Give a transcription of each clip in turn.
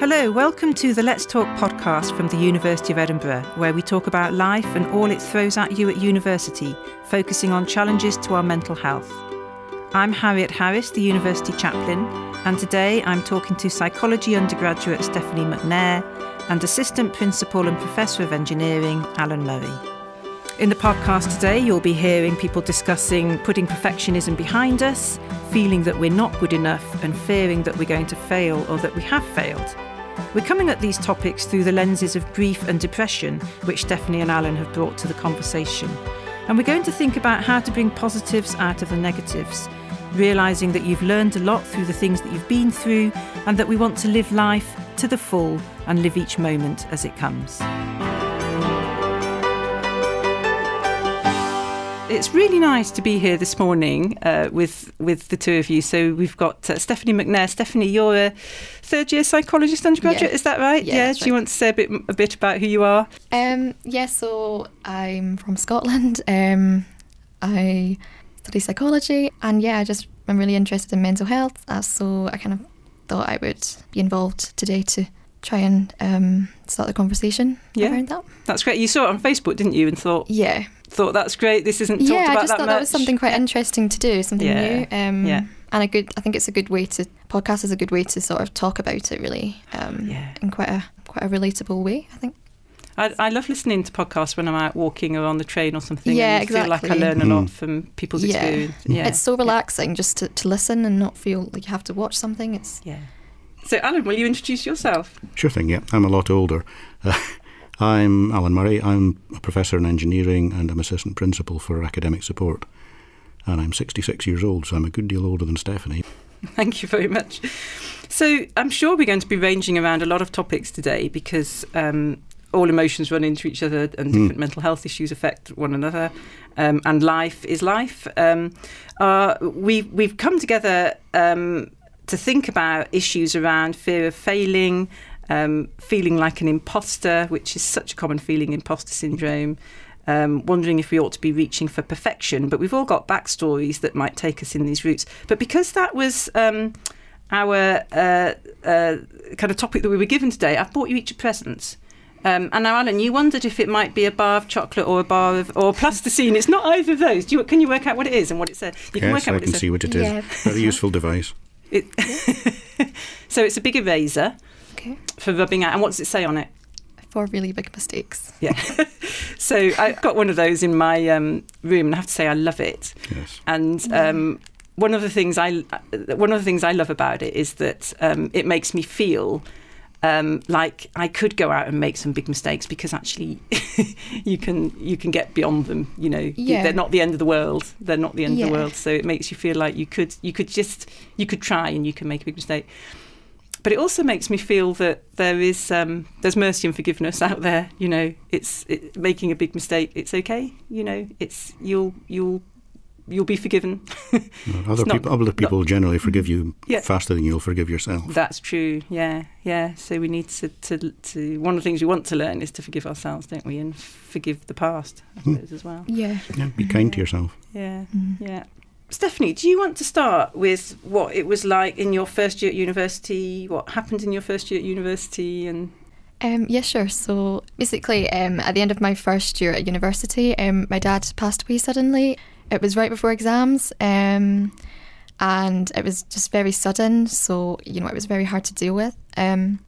Hello, welcome to the Let's Talk podcast from the University of Edinburgh, where we talk about life and all it throws at you at university, focusing on challenges to our mental health. I'm Harriet Harris, the University Chaplain, and today I'm talking to psychology undergraduate Stephanie McNair and Assistant Principal and Professor of Engineering Alan Murray. In the podcast today, you'll be hearing people discussing putting perfectionism behind us, feeling that we're not good enough, and fearing that we're going to fail or that we have failed. We're coming at these topics through the lenses of grief and depression, which Stephanie and Alan have brought to the conversation. And we're going to think about how to bring positives out of the negatives, realising that you've learned a lot through the things that you've been through, and that we want to live life to the full and live each moment as it comes. It's really nice to be here this morning uh, with with the two of you. So we've got uh, Stephanie McNair. Stephanie, you're a third year psychologist undergraduate, Yeah. is that right? Yeah, Do that's you right. want to say a bit a bit about who you are? Um, yeah, so I'm from Scotland. Um, I study psychology, and yeah, I just I'm really interested in mental health. Uh, so I kind of thought I would be involved today to try and um, start the conversation Yeah. around that. That's great. You saw it on Facebook, didn't you? And thought Yeah, thought that's great. This isn't talked yeah. about I just that thought much. that was something quite interesting to do, something Yeah, new. Um, yeah. And a good. I think it's a good way to podcast is a good way to sort of talk about it really. Um, Yeah. In quite a quite a relatable way, I think. I, I love listening to podcasts when I'm out walking or on the train or something. Yeah, and I feel like I learn a lot Mm. from people's Yeah. experience. Yeah, It's so relaxing just to, to listen and not feel like you have to watch something. It's yeah. So, Alan, will you introduce yourself? Sure thing, yeah. I'm a lot older. Uh, I'm Alan Murray. I'm a professor in engineering and I'm assistant principal for academic support. And I'm 66 years old, so I'm a good deal older than Stephanie. Thank you very much. So, I'm sure we're going to be ranging around a lot of topics today because um, all emotions run into each other and different mental health issues affect one another. Um, and life is life. Um, uh, we, we've come together um, to think about issues around fear of failing, um, feeling like an imposter, which is such a common feeling, imposter syndrome. Um, wondering if we ought to be reaching for perfection, but we've all got backstories that might take us in these routes. But because that was um, our uh, uh, kind of topic that we were given today, I've bought you each a present. Um, and now, Alan, you wondered if it might be a bar of chocolate or a bar of or plasticine. It's not either of those. Do you, can you work out what it is and what it said? You can yes, work out I what can it said. see what it is. Yeah. Very useful device. It, so it's a big eraser okay for rubbing out. And what does it say on it? for really big mistakes. Yeah. so I've got one of those in my um, room, and I have to say I love it. Yes. And um, one of the things I one of the things I love about it is that um, it makes me feel um, like I could go out and make some big mistakes because actually you can you can get beyond them. You know, Yeah. they're not the end of the world. They're not the end of the world. So it makes you feel like you could you could just you could try and you can make a big mistake. But it also makes me feel that there is um, there's mercy and forgiveness out there. You know, it's it, making a big mistake. It's okay. You know, it's you'll you'll you'll be forgiven. Other not- people, other people generally forgive you Yeah. faster than you'll forgive yourself. That's true. Yeah, yeah. So we need to, to to one of the things we want to learn is to forgive ourselves, don't we, and forgive the past, I Hmm. suppose, as well. Yeah. Yeah, be kind to yourself. Yeah, Mm. yeah. Stephanie, do you want to start with what it was like in your first year at university? What happened in your first year at university? And Um, yeah, sure. So basically, um, at the end of my first year at university, um, my dad passed away suddenly. It was right before exams, um, and it was just very sudden. So you know, it was very hard to deal with. Um,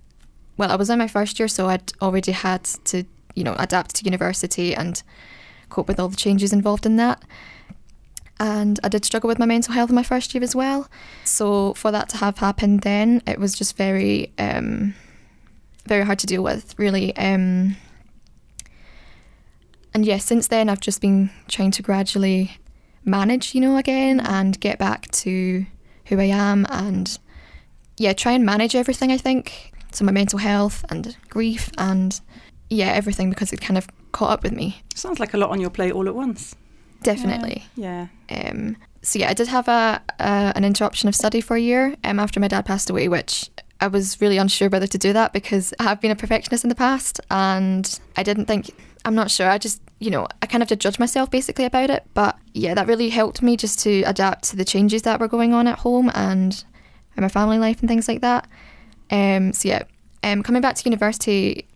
well, I was in my first year, so I'd already had to, you know, adapt to university and cope with all the changes involved in that. And I did struggle with my mental health in my first year as well. So for that to have happened then, it was just very, um, very hard to deal with, really. Um, and yeah, since then I've just been trying to gradually manage, you know, again and get back to who I am and yeah, try and manage everything, I think. So my mental health and grief and yeah, everything because it kind of caught up with me. sounds like a lot on your plate all at once. Definitely. Yeah. Um, so yeah, I did have a, a an interruption of study for a year um, after my dad passed away, which I was really unsure whether to do that because I have been a perfectionist in the past, and I didn't think I'm not sure. I just you know I kind of did judge myself basically about it, but yeah, that really helped me just to adapt to the changes that were going on at home and in my family life and things like that. Um, so yeah, Um, coming back to university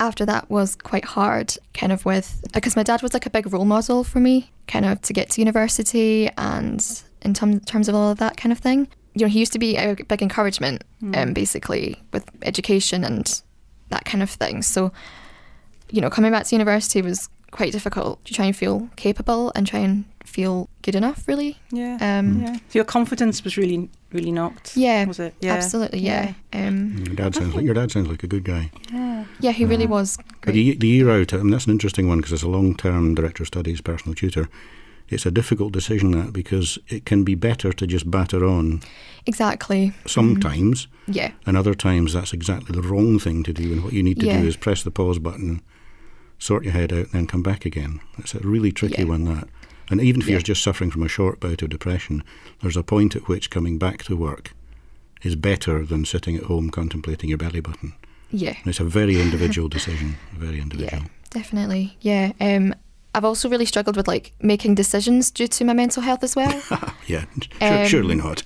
after that was quite hard, kind of with because my dad was like a big role model for me, kind of to get to university and in term, terms of all of that kind of thing. You know, he used to be a big encouragement, um, basically with education and that kind of thing. So, you know, coming back to university was quite difficult to try and feel capable and try and feel good enough, really. Yeah. Um, yeah. So your confidence was really, really knocked. Yeah, Was it? Yeah. Absolutely, yeah. Um, Your dad sounds like your dad sounds like a good guy. Yeah. yeah, he really was great. the, the year out, I mean, that's an interesting one because it's a long-term director of studies, personal tutor, it's a difficult decision that because it can be better to just batter on Exactly. sometimes, Yeah. and other times that's exactly the wrong thing to do. And what you need to Yeah. do is press the pause button, sort your head out, and then come back again. It's a really tricky Yeah. one that. And even if you're just suffering from a short bout of depression, there's a point at which coming back to work is better than sitting at home contemplating your belly button. Yeah. And it's a very individual decision, very individual. Yeah, definitely. Yeah. Um, I've also really struggled with like making decisions due to my mental health as well. Yeah, sure, Um, surely not.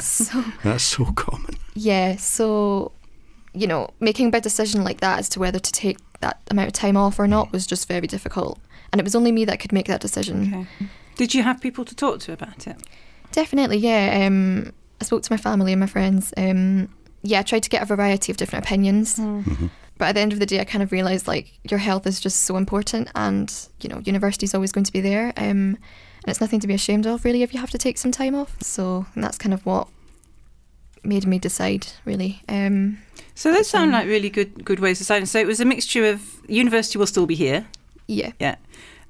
so That's so common. yeah, so you know, making a big decision like that as to whether to take that amount of time off or not was just very difficult. And it was only me that could make that decision. Okay. Did you have people to talk to about it? Definitely, yeah. Um, I spoke to my family and my friends. Um, yeah, I tried to get a variety of different opinions. But at the end of the day, I kind of realised like your health is just so important, and you know, university is always going to be there. Um, and it's nothing to be ashamed of, really, if you have to take some time off. So and that's kind of what made me decide, really. Um, So those sound like really good good ways to sound. So it was a mixture of university will still be here. Yeah, Yeah.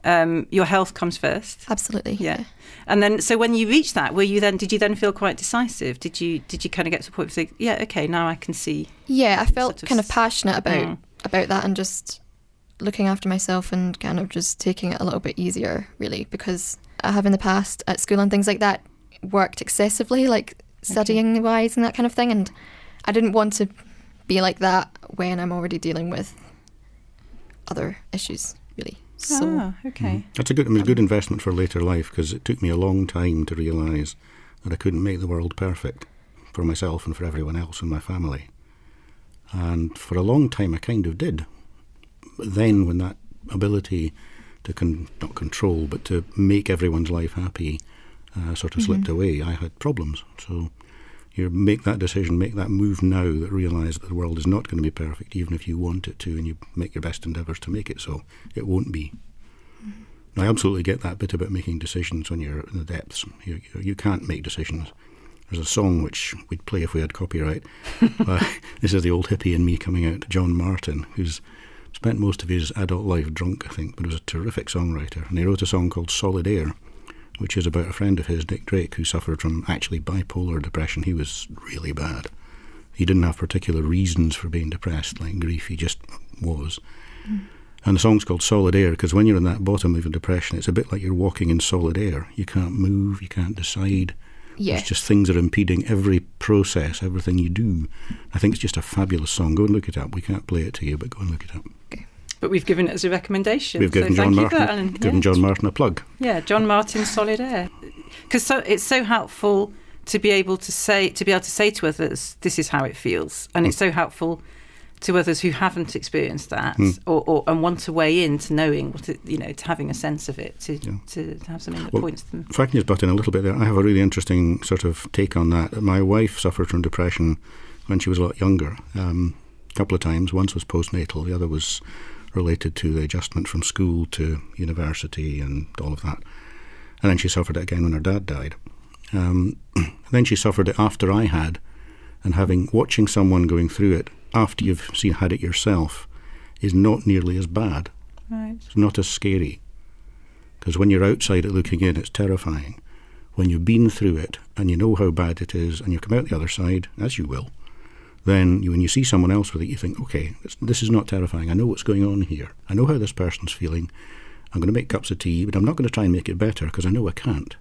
Um, your health comes first. absolutely. Yeah. And then so when you reached that, were you then did you then feel quite decisive? Did you did you kind of get to the point where you think, yeah, okay, now I can see Yeah, I felt Sort of kind of passionate about Mm. about that and just looking after myself and kind of just taking it a little bit easier, really, because I have in the past at school and things like that worked excessively, like studying wise and that kind of thing, and I didn't want to be like that when I'm already dealing with other issues, really. So Ah, okay. That's a good, I mean, good investment for later life because it took me a long time to realise that I couldn't make the world perfect for myself and for everyone else in my family. And for a long time, I kind of did. But then, when that ability to con- not control, but to make everyone's life happy, uh, sort of slipped away, I had problems. So, you make that decision, make that move now that realise that the world is not going to be perfect, even if you want it to, and you make your best endeavours to make it so. It won't be. I absolutely get that bit about making decisions when you're in the depths. You, you, you can't make decisions. There's a song which we'd play if we had copyright. uh, this is the old hippie in me coming out. John Martyn, who's spent most of his adult life drunk, I think, but was a terrific songwriter. And he wrote a song called Solid Air, which is about a friend of his, Nick Drake, who suffered from actually bipolar depression. He was really bad. He didn't have particular reasons for being depressed, like grief. He just was. Hmm. And the song's called Solid Air because when you're in that bottom of a depression, it's a bit like you're walking in solid air. You can't move, you can't decide. yeah, There's just things are impeding every process, everything you do. I think it's just a fabulous song. Go and look it up. We can't play it to you, but go and look it up. But we've given it as a recommendation. We've given so John thank you Martyn, for that, Alan. given Yeah. John Martyn a plug. Yeah, John Martyn Solid Air. Because so, it's so helpful to be able to say to be able to say to others, this is how it feels, and it's so helpful to others who haven't experienced that or, or and want to weigh in to knowing what it, you know to having a sense of it to Yeah. to, to have something that Well, points them. If I can just butt in a little bit there, I have a really interesting sort of take on that. My wife suffered from depression when she was a lot younger, um, a couple of times. Once was postnatal, the other was related to the adjustment from school to university and all of that. And then she suffered it again when her dad died. Um, then she suffered it after I had, and having watching someone going through it after you've seen had it yourself is not nearly as bad. Right. It's not as scary. Because when you're outside it looking in, it's terrifying. When you've been through it and you know how bad it is and you come out the other side, as you will, then you, when you see someone else with it, you think, okay, this, this is not terrifying. I know what's going on here. I know how this person's feeling. I'm going to make cups of tea, but I'm not going to try and make it better because I know I can't.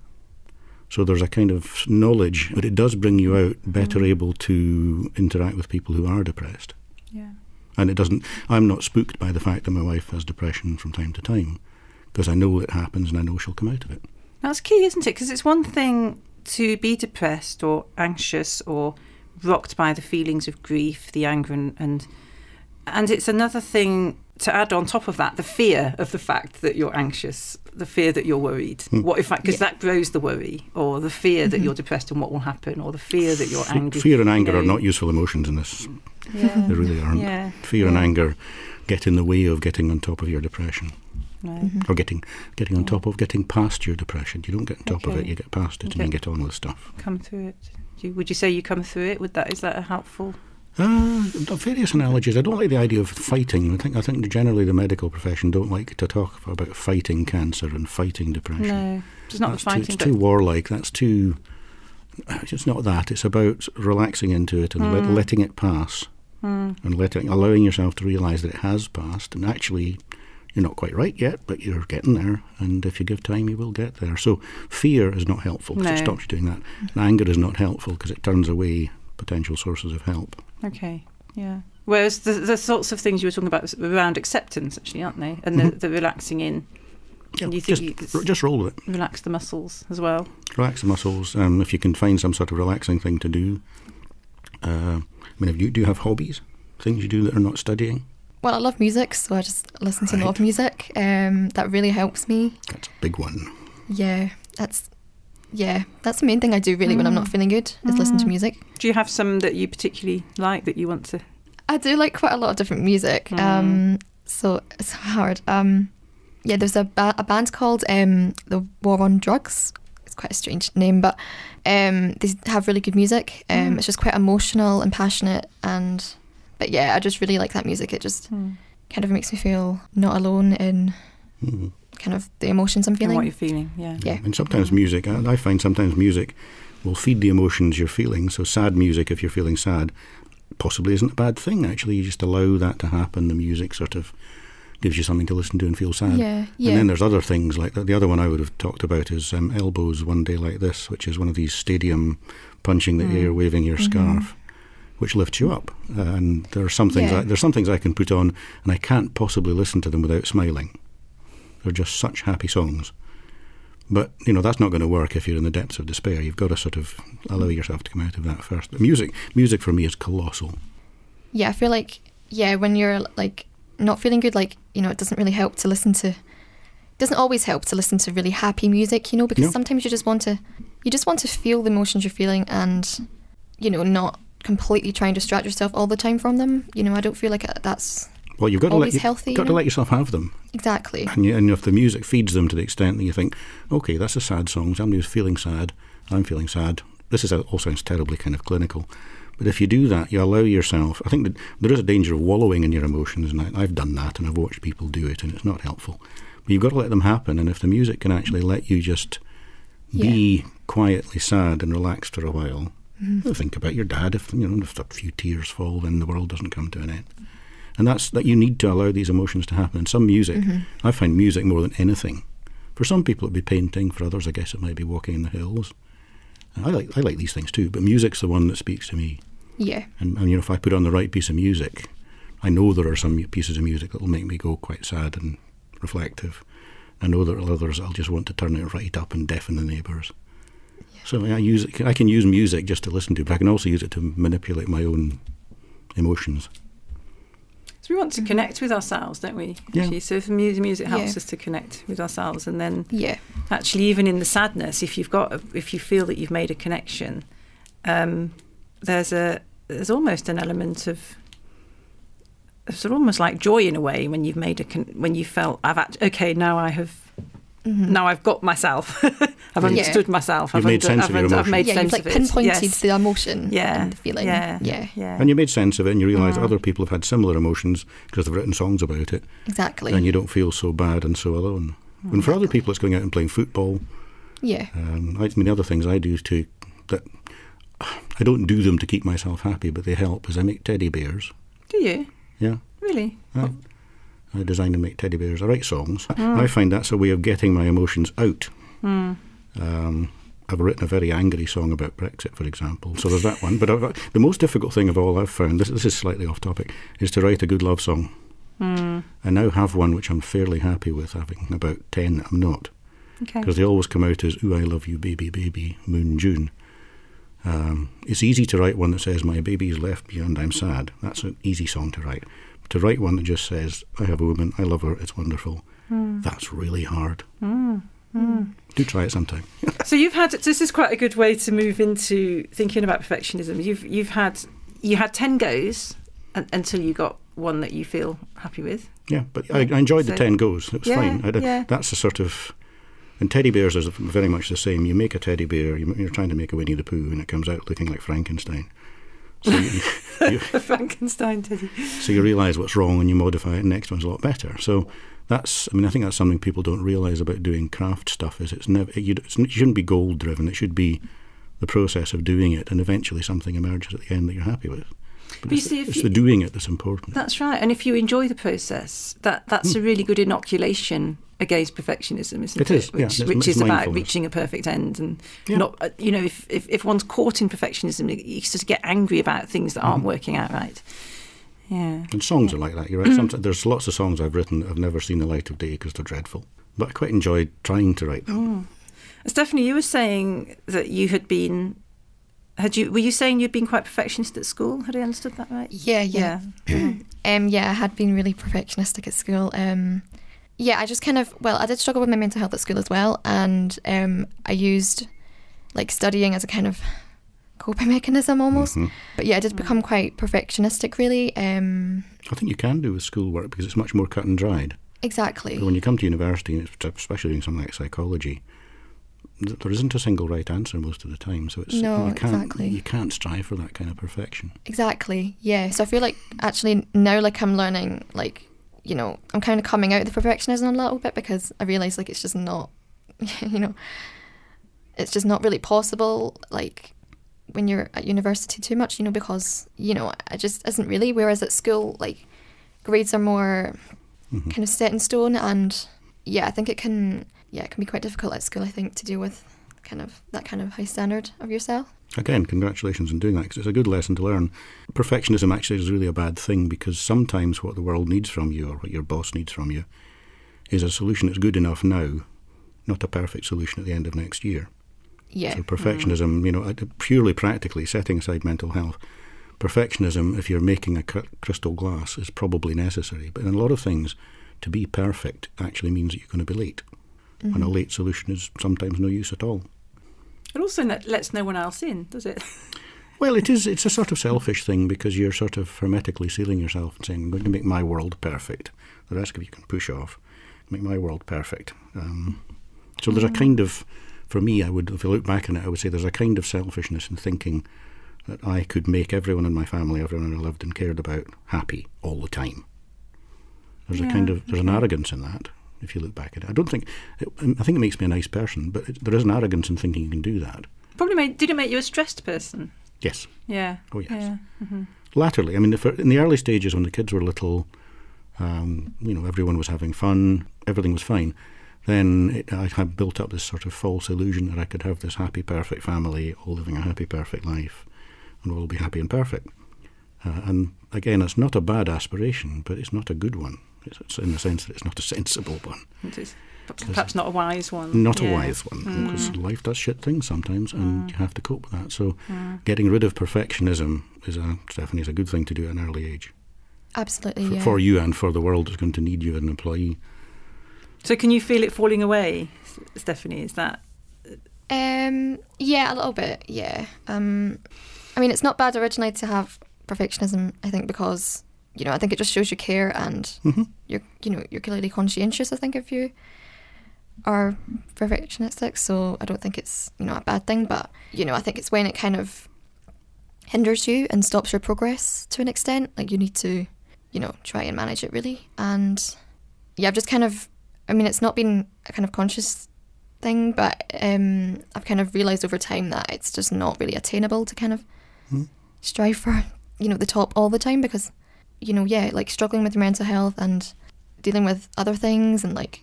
So there's a kind of knowledge, but it does bring you out better mm. able to interact with people who are depressed. Yeah. And it doesn't, I'm not spooked by the fact that my wife has depression from time to time because I know it happens and I know she'll come out of it. That's key, isn't it? Because it's one thing to be depressed or anxious or rocked by the feelings of grief, the anger and, and And it's another thing to add on top of that the fear of the fact that you're anxious, the fear that you're worried. Hmm. What if, because Yeah. that grows the worry, or the fear that mm-hmm. you're depressed and what will happen, or the fear that you're angry. Fear and anger you are not useful emotions in this. Yeah. They really aren't. Yeah. Fear and anger get in the way of getting on top of your depression, No. or getting getting on top of getting past your depression. You don't get on top of it; you get past it, and Okay. you get on with stuff. Come through it. Do you, would you say you come through it? Would that is that a helpful? Uh, various analogies. I don't like the idea of fighting. I think I think generally the medical profession don't like to talk about fighting cancer and fighting depression. No, it's not That's the too, fighting. it's too warlike. That's too. It's not that. It's about relaxing into it and Hmm. let, letting it pass, and letting allowing yourself to realise that it has passed. And actually, you're not quite right yet, but you're getting there. And if you give time, you will get there. So fear is not helpful because it stops you doing that. And anger is not helpful because it turns away potential sources of help. Okay, yeah. Whereas the, the sorts of things you were talking about around acceptance, actually, aren't they? And the, the relaxing in. And you think just, you just roll with it. relax the muscles as well. Relax the muscles. Um, if you can find some sort of relaxing thing to do. Uh, I mean, if you do have hobbies, things you do that are not studying, Well, I love music, so I just listen to a lot of music. Um, that really helps me. that's a big one. Yeah, that's yeah, that's the main thing I do really when I'm not feeling good is listen to music. Do you have some that you particularly like that you want to? I do like quite a lot of different music, um, so it's hard. Um, yeah, there's a, ba- a band called um, the War on Drugs. It's quite a strange name, but um, they have really good music. Um, It's just quite emotional and passionate, and but yeah, I just really like that music. It just kind of makes me feel not alone in Mhm. kind of the emotions I'm feeling. And feeling. what you're feeling? Yeah. yeah, And sometimes music, I I find sometimes music will feed the emotions you're feeling. So sad music, if you're feeling sad, possibly isn't a bad thing. Actually, you just allow that to happen. The music sort of gives you something to listen to and feel sad. Yeah, yeah. And then there's other things like that. The other one I would have talked about is um, Elbow's one day like this, which is one of these stadium punching the Mm. air, waving your scarf, which lifts you up. Uh, and there are some things Yeah. I, there's some things I can put on, and I can't possibly listen to them without smiling. They're just such happy songs. But you know that's not going to work if you're in the depths of despair. You've got to sort of allow yourself to come out of that first. But music, music for me is colossal. yeah, I feel like yeah, when you're like not feeling good, like you know, it doesn't really help to listen to. Doesn't always help to listen to really happy music, you know, because No. sometimes you just want to, you just want to feel the emotions you're feeling, and you know, not completely try and distract yourself all the time from them. You know, I don't feel like uh, that's Well, you've got to let Always you, healthy, got you to let yourself have them. exactly. And, you, and if the music feeds them to the extent that you think, okay, that's a sad song, somebody who's feeling sad, I'm feeling sad. This is all sounds terribly kind of clinical. But if you do that, you allow yourself. I think that there is a danger of wallowing in your emotions, and I, I've done that, and I've watched people do it, and it's not helpful. But you've got to let them happen, and if the music can actually let you just be quietly sad and relaxed for a while, Mm-hmm. think about your dad. If you know, if a few tears fall, then the world doesn't come to an end and that's that you need to allow these emotions to happen. And some music, mm-hmm. I find music more than anything. For some people, it'd be painting. For others, I guess it might be walking in the hills. And I like I like these things too, but music's the one that speaks to me. Yeah, And, and you know, if I put on the right piece of music, I know there are some pieces of music that will make me go quite sad and reflective. I know there are others I'll just want to turn it right up and deafen the neighbours. So I use it, I can use music just to listen to, but I can also use it to manipulate my own emotions. So we want to connect with ourselves, don't we? Yeah. Actually, so if music, music helps Yeah. us to connect with ourselves, and then yeah, actually, even in the sadness, if you've got, if you feel that you've made a connection, um, there's a there's almost an element of sort of almost like joy in a way when you've made a con- when you felt I've act- okay now I have now I've got myself I've Yeah. understood myself You've I've, made sense I've, of your I've made yeah. sense You've like of it pinpointed yes. the emotion yeah and the feeling. yeah yeah, yeah And you made sense of it, and you realise other people have had similar emotions because they've written songs about it, exactly. and you don't feel so bad and so alone. And for other people, it's going out and playing football. yeah, Um, I I mean, the other things I do too that I don't do them to keep myself happy, but they help. Is I make teddy bears. do you Yeah, really I, I design and make teddy bears. I write songs. Hmm. I find that's a way of getting my emotions out. Um, I've written a very angry song about Brexit, for example. So there's that one. But I've, the most difficult thing of all I've found, this, this is slightly off topic, is to write a good love song. Hmm. I now have one which I'm fairly happy with, having about 10 that I'm not. okay Because they always come out as, Ooh, I love you, baby, baby, moon, June. Um, it's easy to write one that says, My baby's left me and I'm sad. That's an easy song to write. To write one that just says, I have a woman, I love her, it's wonderful, Hmm. that's really hard. Do try it sometime. So you've had this is quite a good way to move into thinking about perfectionism. You've you've had you had ten goes un until you got one that you feel happy with. Yeah, but I, I enjoyed the 10 goes. It was Yeah, fine. I did- yeah. That's a sort of. And teddy bears is very much the same. You make a teddy bear, you- you're trying to make a Winnie the Pooh, and it comes out looking like Frankenstein. So you, you, Frankenstein teddy. so you realise what's wrong and you modify it, and next one's a lot better. So that's, I mean, I think that's something people don't realise about doing craft stuff. Is it's never, you, it's, it shouldn't be goal driven. It should be the process of doing it, and eventually something emerges at the end that you're happy with. But, But you it's, see, if it's you- the doing it that's important. That's right. And if you enjoy the process, that that's a hmm. really good inoculation against perfectionism, isn't it? It is, yeah. Which, It's- which is about reaching a perfect end and Yeah. not, uh, you know, if, if, if one's caught in perfectionism, you sort of get angry about things that Mm-hmm. aren't working out right. Yeah. And songs are like that. You're right. Sometimes, there's lots of songs I've written that have never seen the light of day because they're dreadful. But I quite enjoyed trying to write them. Stephanie, you were saying that you had been. Had you were you saying you'd been quite perfectionist at school? Had I understood that right? Yeah, yeah. Um, yeah, I had been really perfectionistic at school. Um, yeah, I just kind of well, I did struggle with my mental health at school as well, and um, I used like studying as a kind of coping mechanism almost. But yeah, I did become quite perfectionistic, really. Um, I think you can do with schoolwork because it's much more cut and dried. exactly. But when you come to university, especially doing something like psychology, there isn't a single right answer most of the time. So it's No, you can't exactly. you can't strive for that kind of perfection. Exactly. Yeah. So I feel like actually now, like I'm learning, like you know, I'm kind of coming out of the perfectionism a little bit because I realize like it's just not, you know, it's just not really possible. Like when you're at university too much, you know, because you know, it just isn't really. Whereas at school, like grades are more mm-hmm. kind of set in stone, and yeah, I think it can, yeah, it can be quite difficult at school. I think to deal with kind of that kind of high standard of yourself. Again, congratulations on doing that because it's a good lesson to learn. Perfectionism actually is really a bad thing because sometimes what the world needs from you or what your boss needs from you is a solution that's good enough now, not a perfect solution at the end of next year. Yeah. So mm-hmm. perfectionism, you know, purely practically, setting aside mental health, perfectionism, if you're making a crystal glass, is probably necessary. But in a lot of things, to be perfect actually means that you're going to be late. And a mm-hmm. late solution is sometimes no use at all. It also lets no one else in, does it? Well, it is. It's a sort of selfish thing because you're sort of hermetically sealing yourself and saying, "I'm going to make my world perfect." The rest of you can push off. Make my world perfect. Um, so there's a kind of, for me, I would, if I look back on it, I would say there's a kind of selfishness in thinking that I could make everyone in my family, everyone I loved and cared about, happy all the time. There's a kind of there's an arrogance in that. If you look back at it, I don't think. It, I think it makes me a nice person, but it, there is an arrogance in thinking you can do that. Probably made, did it make you a stressed person? Yes. Yeah. Oh, yes. Yeah. latterly, I mean, if, in the early stages when the kids were little, um, you know, everyone was having fun, everything was fine. Then it, I had built up this sort of false illusion that I could have this happy, perfect family, all living a happy, perfect life, and we'll all be happy and perfect. Uh, and again, it's not a bad aspiration, but it's not a good one. It's, it's in the sense that it's not a sensible one, It is. Perhaps not a wise one. not Yeah. a wise one, because life does shit things sometimes, and you have to cope with that. So, getting rid of perfectionism is a Stephanie is a good thing to do at an early age Absolutely. for, yeah. for you and for the world that's going to need you as an employee. So can you feel it falling away, Stephanie? Is that Um, yeah, a little bit. Yeah. Um, I mean, it's not bad originally to have perfectionism. I think because you know, I think it just shows you care and Mm-hmm. you're, you know, you're clearly conscientious. I think if you are perfectionistic, so I don't think it's you know a bad thing. But you know, I think it's when it kind of hinders you and stops your progress to an extent. Like you need to, you know, try and manage it really. And yeah, I've just kind of, I mean, it's not been a kind of conscious thing, but um, I've kind of realised over time that it's just not really attainable to kind of strive for, you know, the top all the time because, you know, yeah, like struggling with your mental health and dealing with other things and like,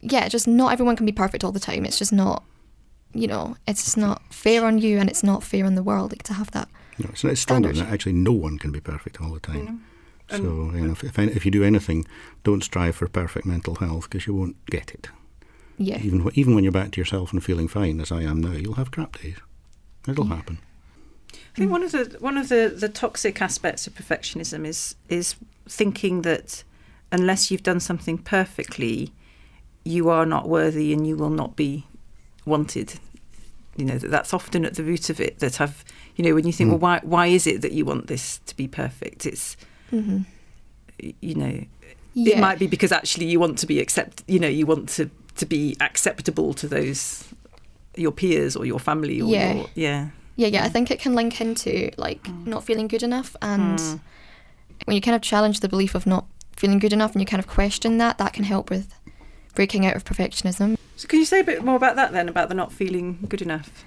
yeah, just not everyone can be perfect all the time. It's just not, you know, it's just not fair on you and it's not fair on the world like, to have that. You know, it's, it's stronger than Standard. that. Actually, no one can be perfect all the time. So, um, you know, if, if, any- if you do anything, don't strive for perfect mental health because you won't get it. Yeah. Even even when you're back to yourself and feeling fine, as I am now, you'll have crap days. It'll happen. I think one of the one of the, the toxic aspects of perfectionism is is thinking that unless you've done something perfectly, you are not worthy and you will not be wanted. You know that that's often at the root of it. That I've, you know, when you think, Mm. well, why why is it that you want this to be perfect? It's, hmm you know, Yeah. it might be because actually you want to be accept. You know, you want to to be acceptable to those your peers or your family or Yeah. your, yeah. Yeah, yeah. I think it can link into like not feeling good enough, and Mm. when you kind of challenge the belief of not feeling good enough, and you kind of question that, that can help with breaking out of perfectionism. So can you say a bit more about that then, about the not feeling good enough?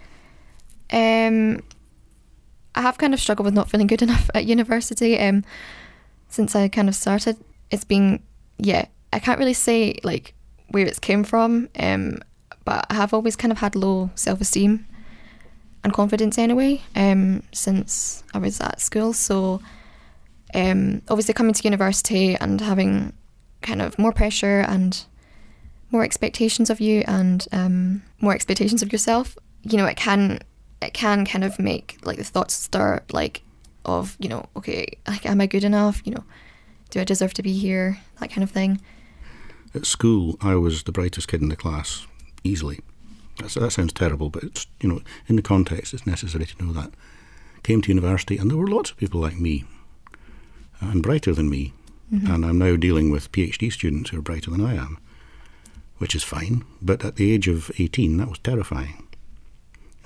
Um, I have kind of struggled with not feeling good enough at university. Um, since I kind of started, it's been yeah. I can't really say like where it's came from. Um, but I have always kind of had low self esteem and confidence anyway. Um, since I was at school, so um, obviously coming to university and having kind of more pressure and more expectations of you and um, more expectations of yourself. You know, it can it can kind of make like the thoughts start like of you know okay like am I good enough you know do I deserve to be here that kind of thing At school, I was the brightest kid in the class, easily. That's, that sounds terrible, but it's you know in the context, it's necessary to know that. Came to university, and there were lots of people like me, uh, and brighter than me, mm-hmm. and I'm now dealing with PhD students who are brighter than I am, which is fine. But at the age of 18, that was terrifying.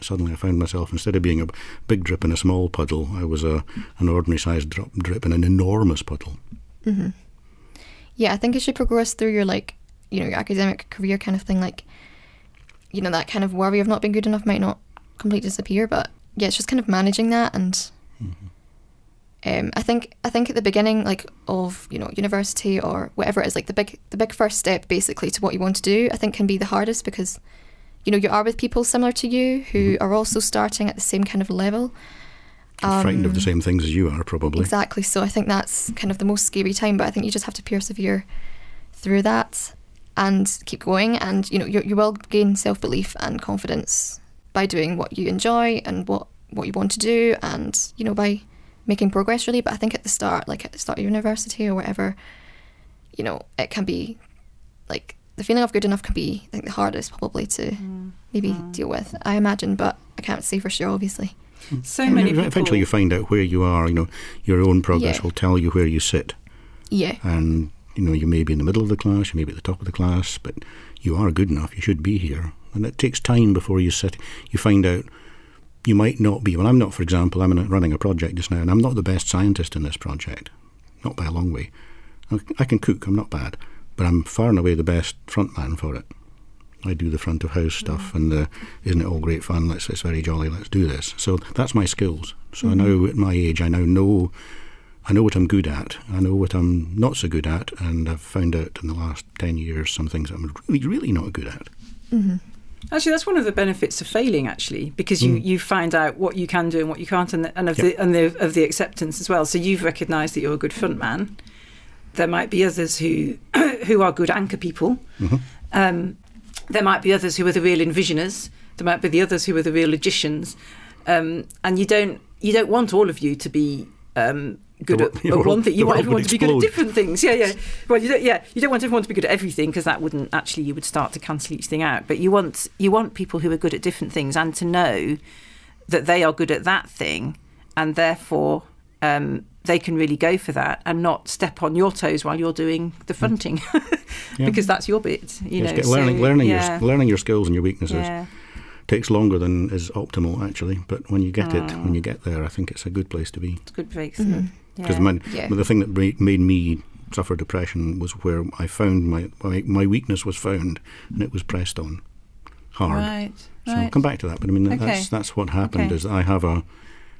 Suddenly, I found myself instead of being a big drip in a small puddle, I was a an ordinary sized drop, drip in an enormous puddle. Mm-hmm. yeah I think as you progress through your like you know your academic career kind of thing like you know that kind of worry of not being good enough might not completely disappear but yeah it's just kind of managing that and um, I think I think at the beginning like of you know university or whatever it is like the big the big first step basically to what you want to do I think can be the hardest because you know you are with people similar to you who are also starting at the same kind of level frightened of the Um, same things as you are, probably. Exactly. So I think that's kind of the most scary time, but I think you just have to persevere through that and keep going. And you know, you, you will gain self belief and confidence by doing what you enjoy and what what you want to do, and you know, by making progress really. But I think at the start, like at the start of university or whatever, you know, it can be like the feeling of good enough can be I think the hardest probably to mm. maybe mm. deal with. I imagine, but I can't say for sure, obviously. Mm. So many people. Eventually, you find out where you are. You know, your own progress Yeah. will tell you where you sit, Yeah. and you know you may be in the middle of the class, you may be at the top of the class, but you are good enough. You should be here, and it takes time before you sit. You find out you might not be. Well, I'm not, for example. I'm running a project just now, and I'm not the best scientist in this project, not by a long way. I, can cook. I'm not bad, but I'm far and away the best front man for it. I do the front of house stuff, and uh, isn't it all great fun? Let's it's very jolly. Let's do this. So that's my skills. So I know at my age, I now know, I know what I'm good at. I know what I'm not so good at, and I've found out in the last ten years some things I'm really, really not good at. Actually, that's one of the benefits of failing. Actually, because you, you find out what you can do and what you can't, and, the, and of Yep. the and the of the acceptance as well. So you've recognised that you're a good front man. There might be others who who are good anchor people. Um, there might be others who are the real envisioners. There might be the others who are the real logicians. Um, and you don't you don't want all of you to be um, good at, at world- one thing. You want everyone to be good at different things. Yeah, yeah. Well, you don't, yeah, you don't want everyone to be good at everything because that wouldn't actually you would start to cancel each thing out. But you want you want people who are good at different things and to know that they are good at that thing, and therefore um, they can really go for that and not step on your toes while you're doing the fronting Yeah. because that's your bit. You Yes, know, get learning, so, learning yeah, your learning your skills and your weaknesses yeah. takes longer than is optimal actually. But when you get it, when you get there, I think it's a good place to be. It's a good breakthrough. Mhm. Because Yeah. Yeah. the thing that made me suffer depression was where I found my, my my weakness was found, and it was pressed on hard. Right, So I'll come back to that. But I mean, Okay. that's that's what happened. Okay. Is I have a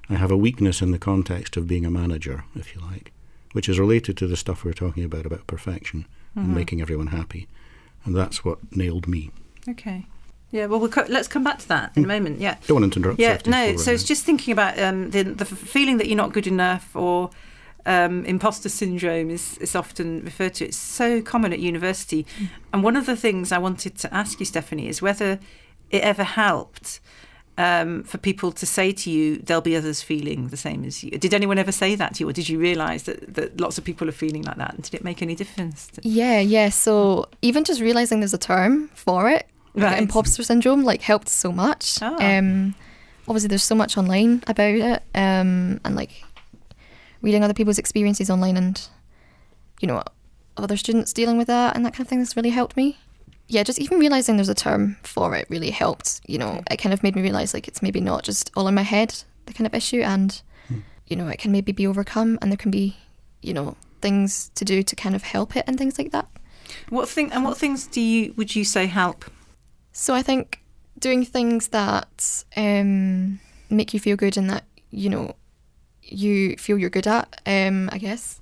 I have a weakness in the context of being a manager, if you like, which is related to the stuff we're talking about about perfection Mm-hmm. and making everyone happy, and that's what nailed me. Okay. Yeah, well, we'll co- let's come back to that in a moment. Yeah. Don't want to interrupt. Yeah, no. So right it's just thinking about um, the the feeling that you're not good enough or um, imposter syndrome is, is often referred to. It's so common at university. And one of the things I wanted to ask you, Stephanie, is whether it ever helped um, for people to say to you, there'll be others feeling the same as you. Did anyone ever say that to you, or did you realise that, that lots of people are feeling like that? And did it make any difference? To- Yeah, yeah. So even just realizing there's a term for it, like Right. imposter syndrome, like helped so much. Oh. Um, obviously, there's so much online about it, um, and like reading other people's experiences online, and you know, other students dealing with that and that kind of thing has really helped me. Yeah, just even realizing there's a term for it really helped. You know, it kind of made me realize like it's maybe not just all in my head the kind of issue, and you know, it can maybe be overcome, and there can be, you know, things to do to kind of help it and things like that. What thing and what things do you would you say help? So I think doing things that um, make you feel good and that you know you feel you're good at. Um, I guess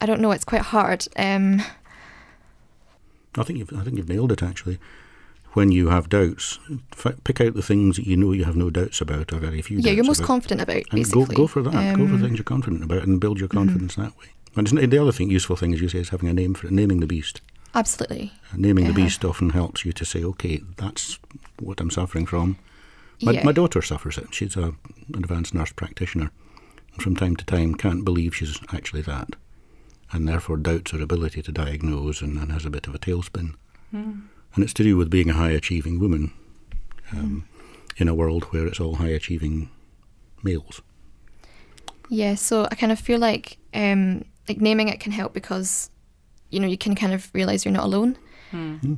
I don't know. It's quite hard. Um, I think you've I think you've nailed it actually. When you have doubts, f- pick out the things that you know you have no doubts about, or very few. yeah, you're most about, confident about. and Basically, go go for that. go for Um, things you're confident about, and build your confidence that way. And the other thing, useful thing, as you say, is having a name for it, naming the beast. Absolutely. Naming the beast often helps you to say, okay, that's what I'm suffering from. My, Yeah. my daughter suffers it. She's a, an advanced nurse practitioner. And from time to time, can't believe she's actually that. And therefore doubts her ability to diagnose and, and has a bit of a tailspin. And it's to do with being a high achieving woman um, in a world where it's all high achieving males. Yeah, so I kind of feel like um, like naming it can help because you know you can kind of realize you're not alone,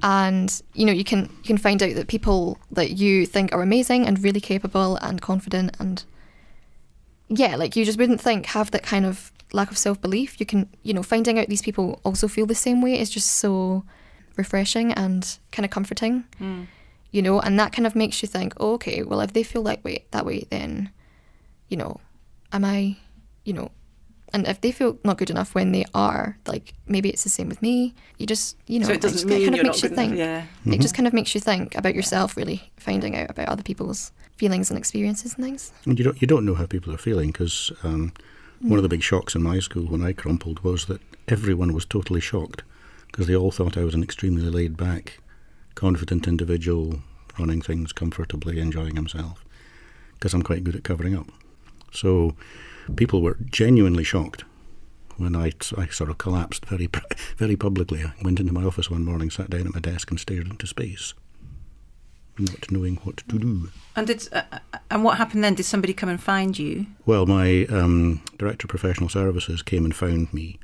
and you know you can you can find out that people that you think are amazing and really capable and confident and yeah, like you just wouldn't think have that kind of lack of self belief. You can you know finding out these people also feel the same way is just so refreshing and kind of comforting. Mm. You know, and that kind of makes you think, oh, okay, well if they feel that way that way, then you know, am I, you know, and if they feel not good enough when they are, like maybe it's the same with me. You just, you know, so it doesn't just mean kind of makes you good enough. think. Yeah. It just kind of makes you think about yourself, really, finding out about other people's feelings and experiences and things. And you don't you don't know how people are feeling because um, one of the big shocks in my school when I crumpled was that everyone was totally shocked because they all thought I was an extremely laid back, confident individual running things comfortably, enjoying himself. Because I'm quite good at covering up. So people were genuinely shocked when I, I sort of collapsed very very publicly. I went into my office one morning, sat down at my desk, and stared into space, not knowing what to do. And did uh, uh, and what happened then? Did somebody come and find you? Well, my um, director of professional services came and found me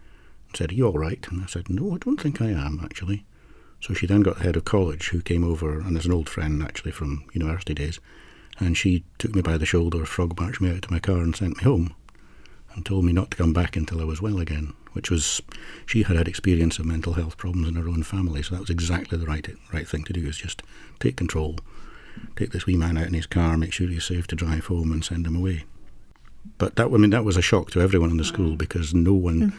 and said, Are you all right? And I said, No, I don't think I am, actually. So she then got the head of college who came over, and is an old friend actually from university days, and she took me by the shoulder, frog marched me out to my car, and sent me home, and told me not to come back until I was well again. Which was, she had had experience of mental health problems in her own family, so that was exactly the right right thing to do. Is just take control, take this wee man out in his car, make sure he's safe to drive home, and send him away. But that, I mean, that was a shock to everyone in the school because no one,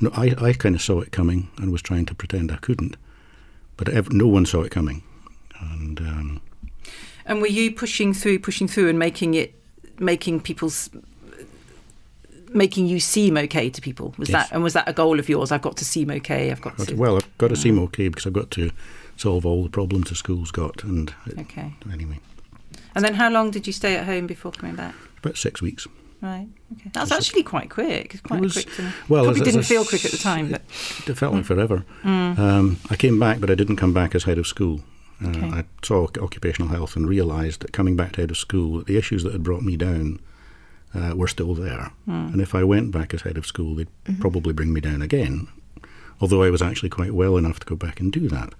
no, I, I kind of saw it coming and was trying to pretend I couldn't, but ev- no one saw it coming, and um, And were you pushing through, pushing through, and making it, making people's, making you seem okay to people? Was Yes. that and was that a goal of yours? I've got to seem okay. I've got to. well, I've got to seem okay because I've got to solve all the problems the school's got, and it- Okay. anyway, And then how long did you stay at home before coming back? about six weeks. Right. Okay. That's actually quite quick. It's quite was- quick. To, well, probably as- didn't a feel quick at the time, but It felt like forever. Um, I came back, but I didn't come back as head of school. Uh, Okay. I saw occupational health and realised that coming back to head of school, the issues that had brought me down uh, were still there. And if I went back as head of school, they'd probably bring me down again. Although I was actually quite well enough to go back and do that.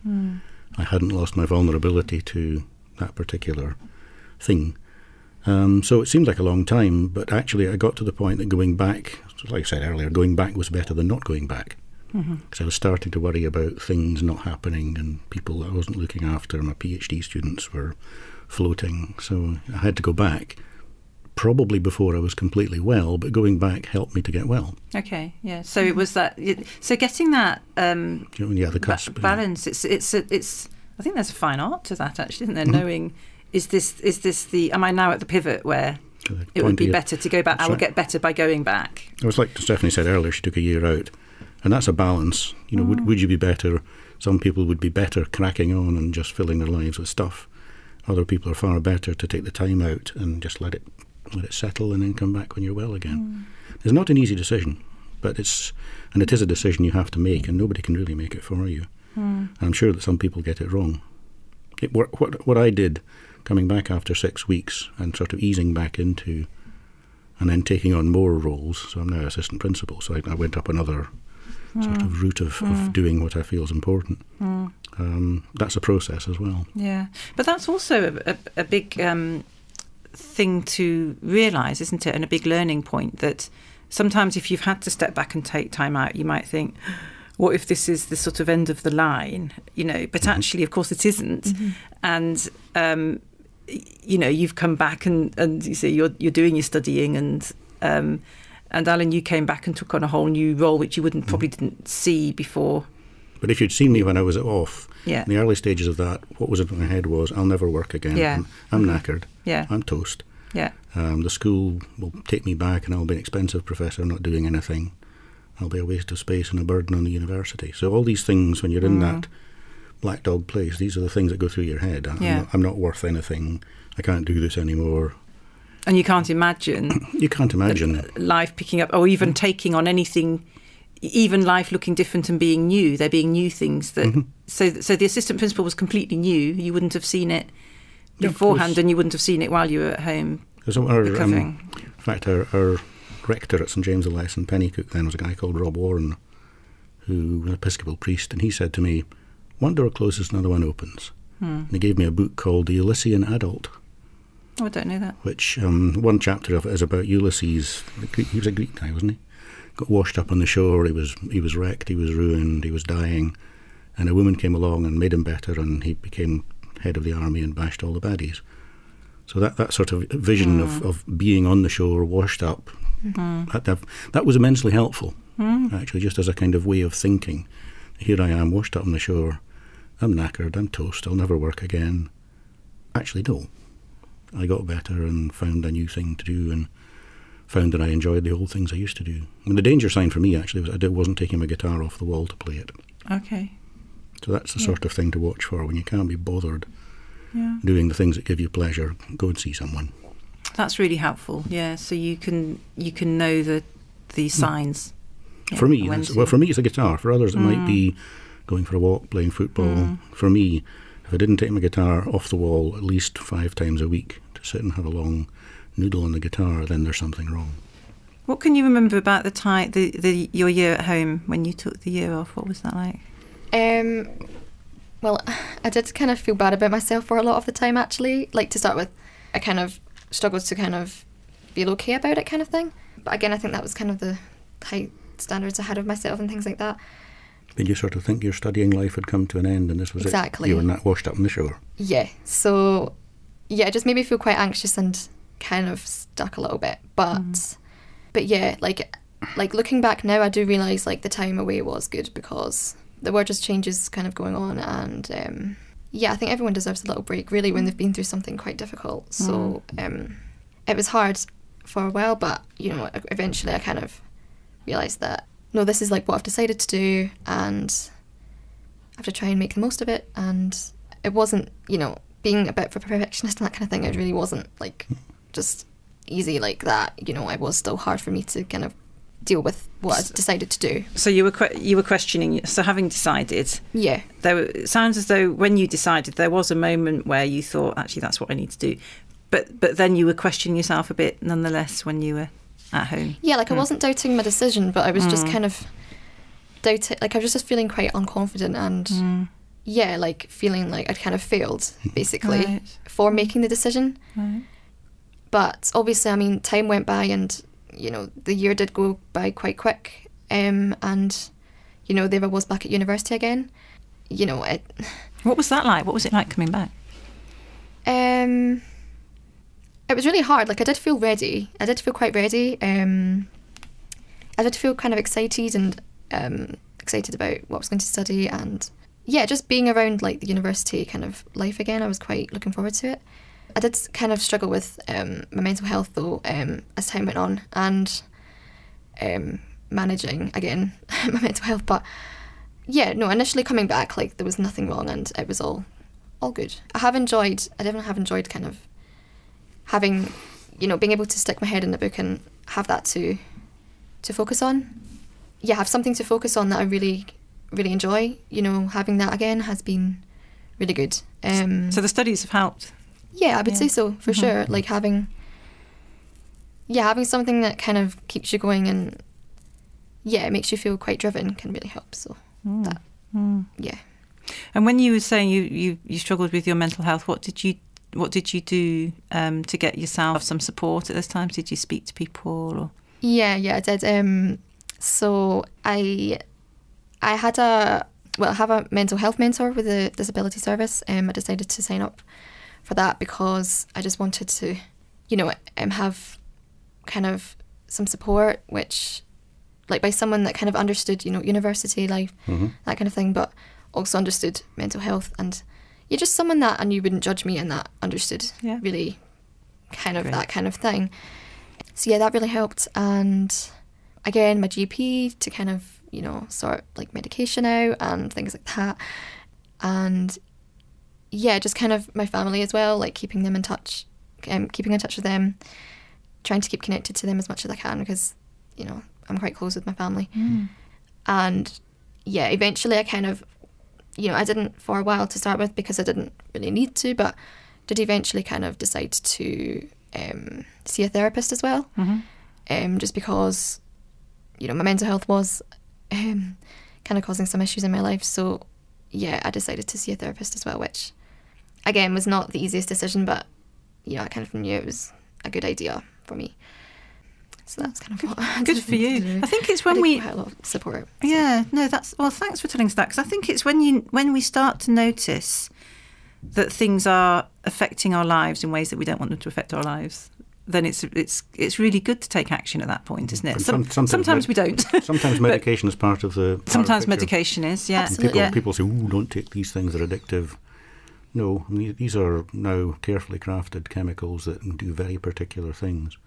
I hadn't lost my vulnerability to that particular thing. Um, so it seemed like a long time, but actually I got to the point that going back, like I said earlier, going back was better than not going back. Because I was starting to worry about things not happening and people that I wasn't looking after. My PhD students were floating, so I had to go back. Probably before I was completely well, but going back helped me to get well. okay, yeah. So it was that. it- So getting that um, Do you know, yeah, the ba- cusp. balance. It's it's a, it's. I think there's a fine art to that, actually, isn't there? Mm-hmm. Knowing is this is this the? Am I now at the pivot where it would be better to go back? I will right. get better by going back. It was like Stephanie said earlier, she took a year out. And that's a balance. You know, would, would you be better? Some people would be better cracking on and just filling their lives with stuff. Other people are far better to take the time out and just let it let it settle and then come back when you're well again. Mm. It's not an easy decision, but it's and it is a decision you have to make, and nobody can really make it for you. And I'm sure that some people get it wrong. It, what, what what I did, coming back after six weeks and sort of easing back into, and then taking on more roles. So I'm now assistant principal. So I, I went up another sort mm. of route of, of doing what I feel is important. Um, that's a process as well. Yeah, but that's also a, a, a big um, thing to realise, isn't it? And a big learning point that sometimes if you've had to step back and take time out, you might think, what if this is the sort of end of the line? You know, but actually, of course, it isn't. And um, you know, you've come back and and you say you're you're doing your studying and. Um, and Alan, you came back and took on a whole new role, which you wouldn't probably didn't see before. But if you'd seen me when I was off, Yeah. in the early stages of that, what was in my head was, I'll never work again. Yeah. I'm, I'm knackered. Yeah, I'm toast. yeah, Um, the school will take me back, and I'll be an expensive professor not doing anything. I'll be a waste of space and a burden on the university. So all these things, when you're in that black dog place, these are the things that go through your head. I'm, Yeah. not, I'm not worth anything. I can't do this anymore. and you can't imagine You can't imagine. life picking up or even taking on anything even life looking different and being new there being new things that Mm-hmm. so so the assistant principal was completely new you wouldn't have seen it Yeah, beforehand and you wouldn't have seen it while you were at home our, um, in fact, our, our rector at St James the Less in Penicuik then was a guy called Rob Warren, who was an Episcopal priest, and he said to me, "One door closes, another one opens." And he gave me a book called The Ulyssean Adult, oh i don't know that which um, one chapter of it is about Ulysses. He was a Greek guy, wasn't he? Got washed up on the shore. He was he was wrecked. He was ruined. He was dying, and a woman came along and made him better, and he became head of the army and bashed all the baddies. So that, that sort of vision of, hmm. of being on the shore, washed up, mm-hmm. that, that that was immensely helpful. Hmm. Actually, just as a kind of way of thinking. Here I am, washed up on the shore. I'm knackered. I'm toast. I'll never work again. Actually, no. I got better and found a new thing to do and found that I enjoyed the old things I used to do. I mean, the danger sign for me actually was I wasn't taking my guitar off the wall to play it. okay So that's the sort of thing to watch for when you can't be bothered yeah doing the things that give you pleasure. Go and see someone. that's really helpful yeah so you can you can know the the hmm. signs yeah, for me, that's, well, for me it's a guitar. For others, it might mm. be going for a walk, playing football. Mm. For me, if I didn't take my guitar off the wall at least five times a week to sit and have a long noodle on the guitar, then there's something wrong. what can you remember about the time the, the your year at home when you took the year off what was that like Um, well, I did kind of feel bad about myself for a lot of the time, actually. Like, to start with, I kind of struggled to kind of feel okay about it, kind of thing. But again, I think that was kind of the high standards I had of myself and things like that. Did you sort of think your studying life had come to an end and this was Exactly. it? You were not washed up on the shore. Yeah. So, yeah, it just made me feel quite anxious and kind of stuck a little bit. But, but yeah, like, like looking back now, I do realize like the time away was good because there were just changes kind of going on, and um, yeah, I think everyone deserves a little break really when they've been through something quite difficult. So, um, it was hard for a while, but you know, eventually I kind of realized that no, this is like what I've decided to do, and I have to try and make the most of it. And it wasn't, you know, being a bit of a perfectionist and that kind of thing. It really wasn't like just easy like that. You know, it was still hard for me to kind of deal with what I decided to do. so you were que- you were questioning so having decided Yeah, there were, it sounds as though when you decided there was a moment where you thought actually that's what I need to do but but then you were questioning yourself a bit nonetheless when you were at home yeah. Like I hmm. wasn't doubting my decision, but I was just hmm. kind of doubting. Like I was just feeling quite unconfident and hmm. yeah, like feeling like I'd kind of failed basically Right. for making the decision. right. But obviously, I mean, time went by, and you know, the year did go by quite quick. Um, and you know, there I was back at university again. You know, it. what was that like what was it like coming back Um, it was really hard. Like I did feel ready. I did feel quite ready. Um, I did feel kind of excited and um, excited about what I was going to study, and yeah, just being around like the university kind of life again. I was quite looking forward to it. I did kind of struggle with um, my mental health though um, as time went on, and um, managing again my mental health. But yeah, no, initially coming back, like there was nothing wrong, and it was all all good. I have enjoyed. I definitely have enjoyed kind of having, you know, being able to stick my head in the book and have that to to focus on. Yeah, have something to focus on that I really really enjoy. You know, having that again has been really good. Um, So the studies have helped. Yeah, I would Yeah. say so for Mhm. sure. Like having, yeah, having something that kind of keeps you going and yeah, it makes you feel quite driven can really help. So Mm. That- Mm. yeah. And when you were saying you, you, you struggled with your mental health, what did you what did you do um, to get yourself some support at those times? Did you speak to people? Or? Yeah, yeah, I did. Um, so I, I had a well, I have a mental health mentor with the disability service. Um, I decided to sign up for that because I just wanted to, you know, um, have kind of some support, which, like, by someone that kind of understood, you know, university life, hmm that kind of thing, but also understood mental health and you're just someone that and you wouldn't judge me and that understood Yeah. really kind of Great. that kind of thing. So yeah, that really helped and again my GP to kind of, you know, sort like medication out and things like that. And yeah, just kind of my family as well, like keeping them in touch, um, keeping in touch with them, trying to keep connected to them as much as I can because, you know, I'm quite close with my family. And yeah eventually i kind of you know i didn't for a while to start with because i didn't really need to but did eventually kind of decide to um, see a therapist as well. Hmm um, just because you know my mental health was um, kind of causing some issues in my life. So yeah i decided to see a therapist as well which again was not the easiest decision but you know i kind of knew it was a good idea for me so that's kind of what I Good for you. I think it's I when did we quite a lot of support Yeah, no, that's well. Thanks for telling us that because I think it's when you when we start to notice that things are affecting our lives in ways that we don't want them to affect our lives. Then it's it's it's really good to take action at that point, isn't it? Some, some- sometimes, sometimes we don't. Sometimes medication is part of the. part of the sometimes medication is, yeah, And people, yeah. people say, "Oh, don't take these things; they're addictive." No, these are now carefully crafted chemicals that do very particular things,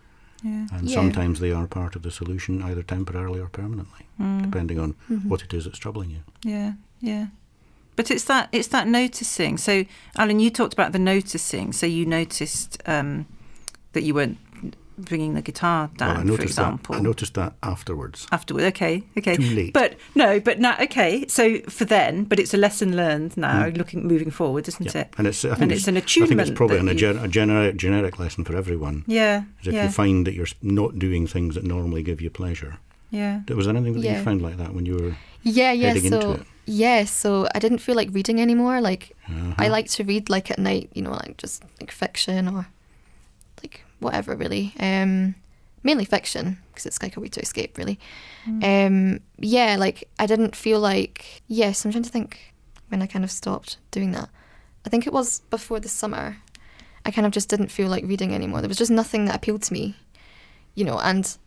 yeah. and Yeah. sometimes they are part of the solution, either temporarily or permanently, Mm. depending on Mhm. what it is that's troubling you. Yeah, yeah. But it's that it's that noticing. So, Alan, you talked about the noticing. So you noticed um, that you weren't bringing the guitar down, well, I for noticed example. that. I noticed that afterwards. Afterward, okay, okay. Too late. But no, but now, okay. So for then, but it's a lesson learned now, Mm. looking moving forward, isn't Yeah. it? And it's, I think And it's an I think attunement it's probably that an, a, you- gen, a generic, generic lesson for everyone. Yeah, Is if yeah, you find that you're not doing things that normally give you pleasure. yeah. Was there anything that Yeah. you found like that when you were? Yeah, yeah. heading into So it. yeah, so I didn't feel like reading anymore. Like Uh-huh. I like to read like at night, you know, like just like fiction or like whatever really. Um, mainly fiction because it's like a way to escape really. Um, yeah, like I didn't feel like yes. I'm trying to think when I kind of stopped doing that. I think it was before the summer. I kind of just didn't feel like reading anymore. There was just nothing that appealed to me, you know, and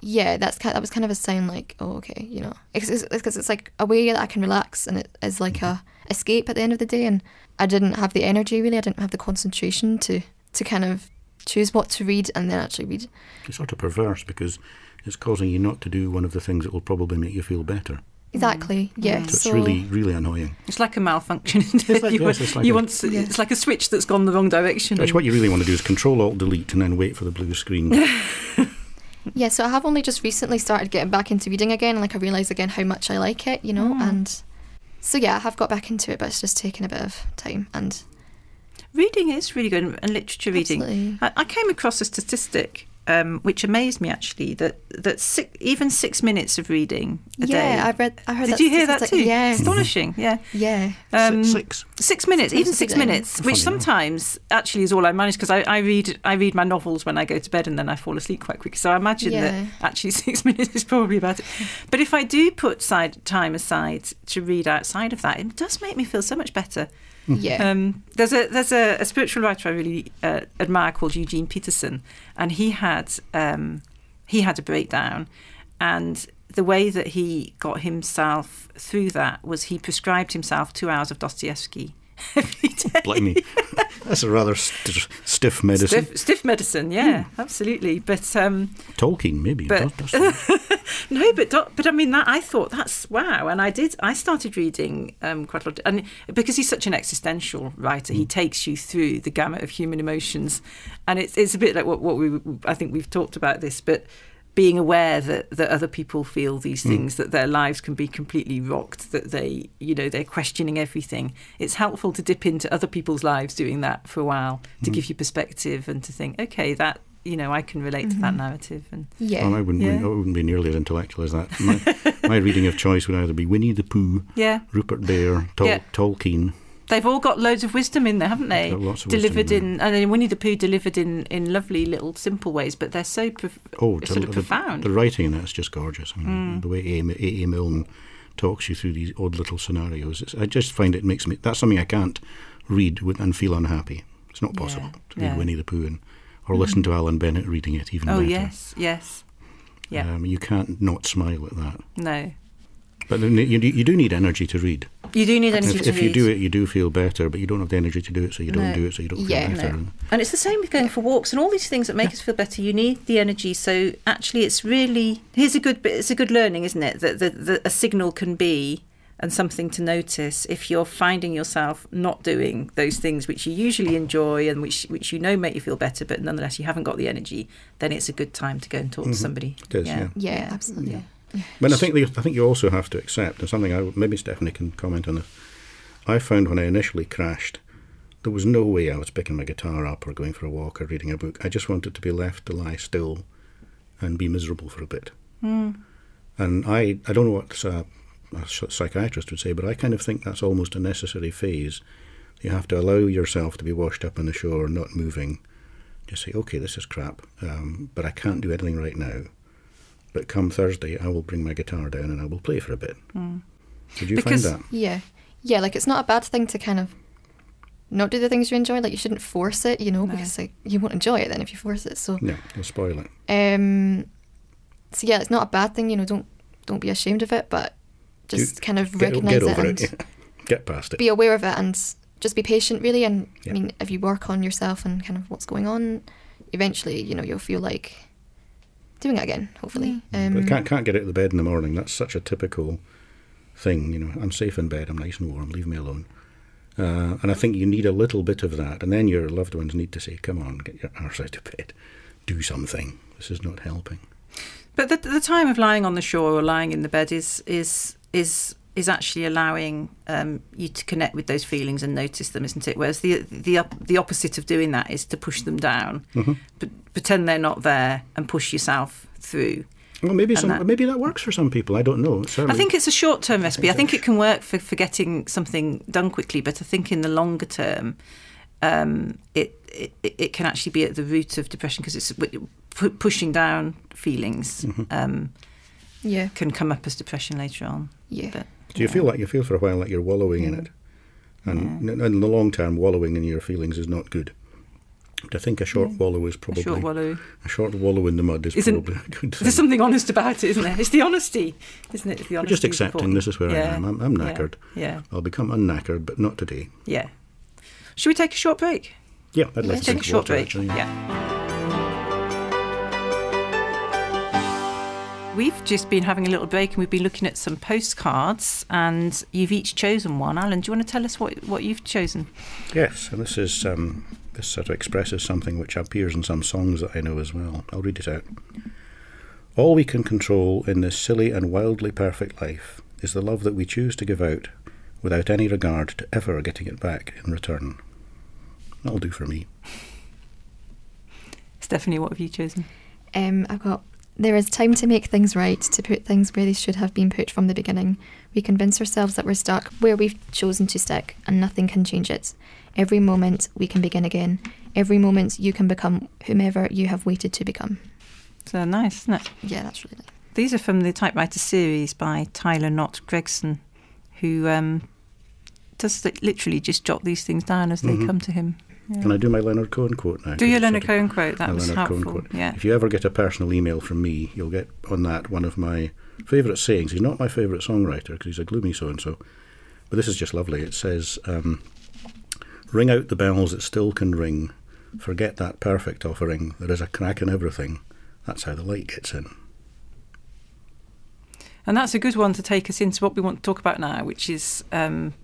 yeah, that's kind that was kind of a sign like, oh, okay, you know, because it's, it's, it's like a way that I can relax and it is like a escape at the end of the day. And I didn't have the energy really. I didn't have the concentration to to kind of choose what to read and then actually read. It's sort of perverse because it's causing you not to do one of the things that will probably make you feel better. Exactly. Yeah. Mm. So, So, it's really, really annoying. It's like a malfunction. It? It's like- you yes, it's like you a- want to- Yeah. it's like a switch that's gone the wrong direction. Which what you really want to do is Control Alt Delete and then wait for the blue screen. yeah. So I have only just recently started getting back into reading again. Like I realise again how much I like it, you know, Mm. and so yeah, I have got back into it, but it's just taken a bit of time. And Reading is really good, and literature reading. I, I came across a statistic um, which amazed me actually that that six, even six minutes of reading a day. yeah, day. I read. I heard. Did that you hear that too? Yeah. astonishing. Yeah, Yeah. um, Six. Six minutes, Six even six minutes, Funny, which sometimes actually is all I manage because I, I read I read my novels when I go to bed and then I fall asleep quite quickly. So I imagine Yeah. that actually six minutes is probably about it. But if I do put side time aside to read outside of that, it does make me feel so much better. Yeah. Um, there's a there's a, a spiritual writer I really uh, admire called Eugene Peterson, and he had um, he had a breakdown, and the way that he got himself through that was he prescribed himself two hours of Dostoevsky every day. Blimey. That's a rather st- stiff medicine. Stiff, stiff medicine, yeah, absolutely. But um, Tolkien, maybe. But- no, but doc, but I mean that I thought that's wow, and I did. I started reading um, quite a lot, and because he's such an existential writer, he takes you through the gamut of human emotions, and it's it's a bit like what what we I think we've talked about this, but being aware that, that other people feel these things, mm. that their lives can be completely rocked, that they, you know, they're questioning everything. It's helpful to dip into other people's lives doing that for a while to mm. give you perspective and to think, okay, that you know, I can relate mm-hmm. to that mm-hmm. narrative. And yeah, well, I wouldn't, yeah. I wouldn't be nearly as intellectual as that. My, my, reading of choice would either be Winnie the Pooh, yeah. Rupert Bear, Tol- yeah. Tolkien. They've all got loads of wisdom in there, haven't they? delivered in, and then Winnie the Pooh delivered in, in lovely little simple ways, but they're so prof- oh, sort of the, profound. The writing in that's just gorgeous. I mean, mm. the way A. A. Milne talks you through these odd little scenarios. I just find it makes me. That's something I can't read and feel unhappy. It's not possible yeah, to read yeah. Winnie the Pooh and or mm. listen to Alan Bennett reading it even oh, better. yes, yes. Yeah. Um, you can't not smile at that. No. But you, you do need energy to read. You do need energy if, to if read. you do it, you do feel better, but you don't have the energy to do it, so you don't do it, so you don't yeah, feel better. No. And it's the same with going for walks and all these things that make us feel better. You need the energy. So actually, it's really here's a good bit it's a good learning, isn't it? That the, the, a signal can be and something to notice if you're finding yourself not doing those things which you usually enjoy and which which you know make you feel better, but nonetheless you haven't got the energy. Then it's a good time to go and talk mm-hmm. to somebody. It is, yeah, yeah, yeah absolutely. Yeah. But I think the, I think you also have to accept, and something I maybe Stephanie can comment on this. I found when I initially crashed, there was no way I was picking my guitar up or going for a walk or reading a book. I just wanted to be left to lie still and be miserable for a bit. Mm. And I, I don't know what a, a psychiatrist would say, but I kind of think that's almost a necessary phase. You have to allow yourself to be washed up on the shore, not moving. Just say, okay, this is crap, um, but I can't do anything right now. But come Thursday, I will bring my guitar down and I will play for a bit. Mm. Did you because, find that? Yeah. Yeah, like it's not a bad thing to kind of not do the things you enjoy. Like you shouldn't force it, you know, no. because like you won't enjoy it then if you force it. So Yeah, you'll spoil it. Um so yeah, it's not a bad thing, you know, don't don't be ashamed of it, but just you, kind of recognise it and it, yeah. get past it. Be aware of it and just be patient really and yeah. I mean if you work on yourself and kind of what's going on, eventually, you know, you'll feel like doing it again, hopefully. Mm. Um, but can't can't get out of the bed in the morning. That's such a typical thing. You know, I'm safe in bed. I'm nice and warm. Leave me alone. Uh, and I think you need a little bit of that, and then your loved ones need to say, "Come on, get your arse out of bed, do something. This is not helping." But the, the time of lying on the shore or lying in the bed is is is is actually allowing um, you to connect with those feelings and notice them, isn't it? Whereas the the the opposite of doing that is to push them down, mm-hmm. but pretend they're not there and push yourself through. Well, maybe some, that, maybe that works for some people. I don't know. Certainly. I think it's a short term recipe. I think, I think it can work for, for getting something done quickly, but I think in the longer term, um, it, it it can actually be at the root of depression because it's pushing down feelings. Mm-hmm. Um, yeah, can come up as depression later on. Yeah. But, do you feel like you feel for a while like you're wallowing in it? And yeah. in the long term, wallowing in your feelings is not good. But I think a short yeah. wallow is probably a short wallow. A short wallow in the mud is isn't, probably a good thing. There's something honest about it, isn't there? It's the honesty, isn't it? The honesty just accepting this is where yeah. I am. I'm, I'm knackered. Yeah. I'll become unknackered, but not today. Yeah. Should we take a short break? Yeah, I'd like to take a short water, break. Actually. Yeah. We've just been having a little break and we've been looking at some postcards, and you've each chosen one. Alan, do you want to tell us what, what you've chosen? Yes, and this is um, this sort of expresses something which appears in some songs that I know as well. I'll read it out. All we can control in this silly and wildly perfect life is the love that we choose to give out without any regard to ever getting it back in return. That'll do for me. Stephanie, what have you chosen? Um, I've got there is time to make things right, to put things where they should have been put from the beginning. We convince ourselves that we're stuck where we've chosen to stick, and nothing can change it. Every moment we can begin again. Every moment you can become whomever you have waited to become. So nice, isn't it? Yeah, that's really nice. These are from the typewriter series by Tyler Knott Gregson, who um, does literally just jot these things down as they mm-hmm. come to him. Yeah. Can I do my Leonard Cohen quote now? Do your Leonard Cohen quote. That was Leonard helpful. Cohen quote. Yeah. If you ever get a personal email from me, you'll get on that one of my favourite sayings. He's not my favourite songwriter because he's a gloomy so and so, but this is just lovely. It says, um, "Ring out the bells that still can ring. Forget that perfect offering. There is a crack in everything. That's how the light gets in." And that's a good one to take us into what we want to talk about now, which is, um,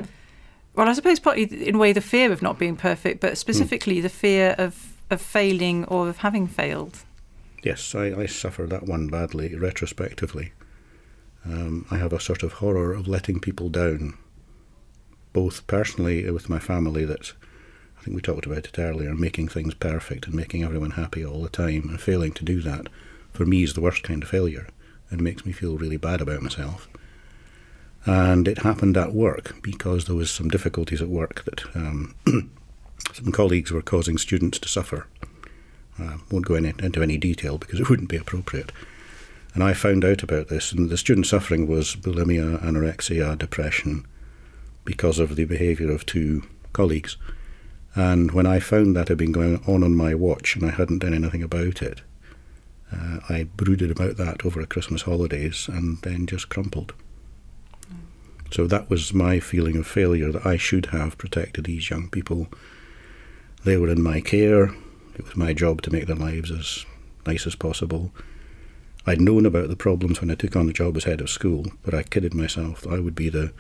well, I suppose partly in a way the fear of not being perfect, but specifically mm. the fear of, of failing or of having failed. Yes, I, I suffer that one badly retrospectively. Um, I have a sort of horror of letting people down, both personally with my family, that I think we talked about it earlier, making things perfect and making everyone happy all the time, and failing to do that, for me, is the worst kind of failure and makes me feel really bad about myself. And it happened at work because there was some difficulties at work that um, some colleagues were causing students to suffer. Uh, won't go in, into any detail because it wouldn't be appropriate. And I found out about this, and the student suffering was bulimia, anorexia, depression, because of the behaviour of two colleagues. And when I found that had been going on on my watch and I hadn't done anything about it, uh, I brooded about that over Christmas holidays and then just crumpled. So that was my feeling of failure that I should have protected these young people. They were in my care. It was my job to make their lives as nice as possible. I'd known about the problems when I took on the job as head of school, but I kidded myself that I would be the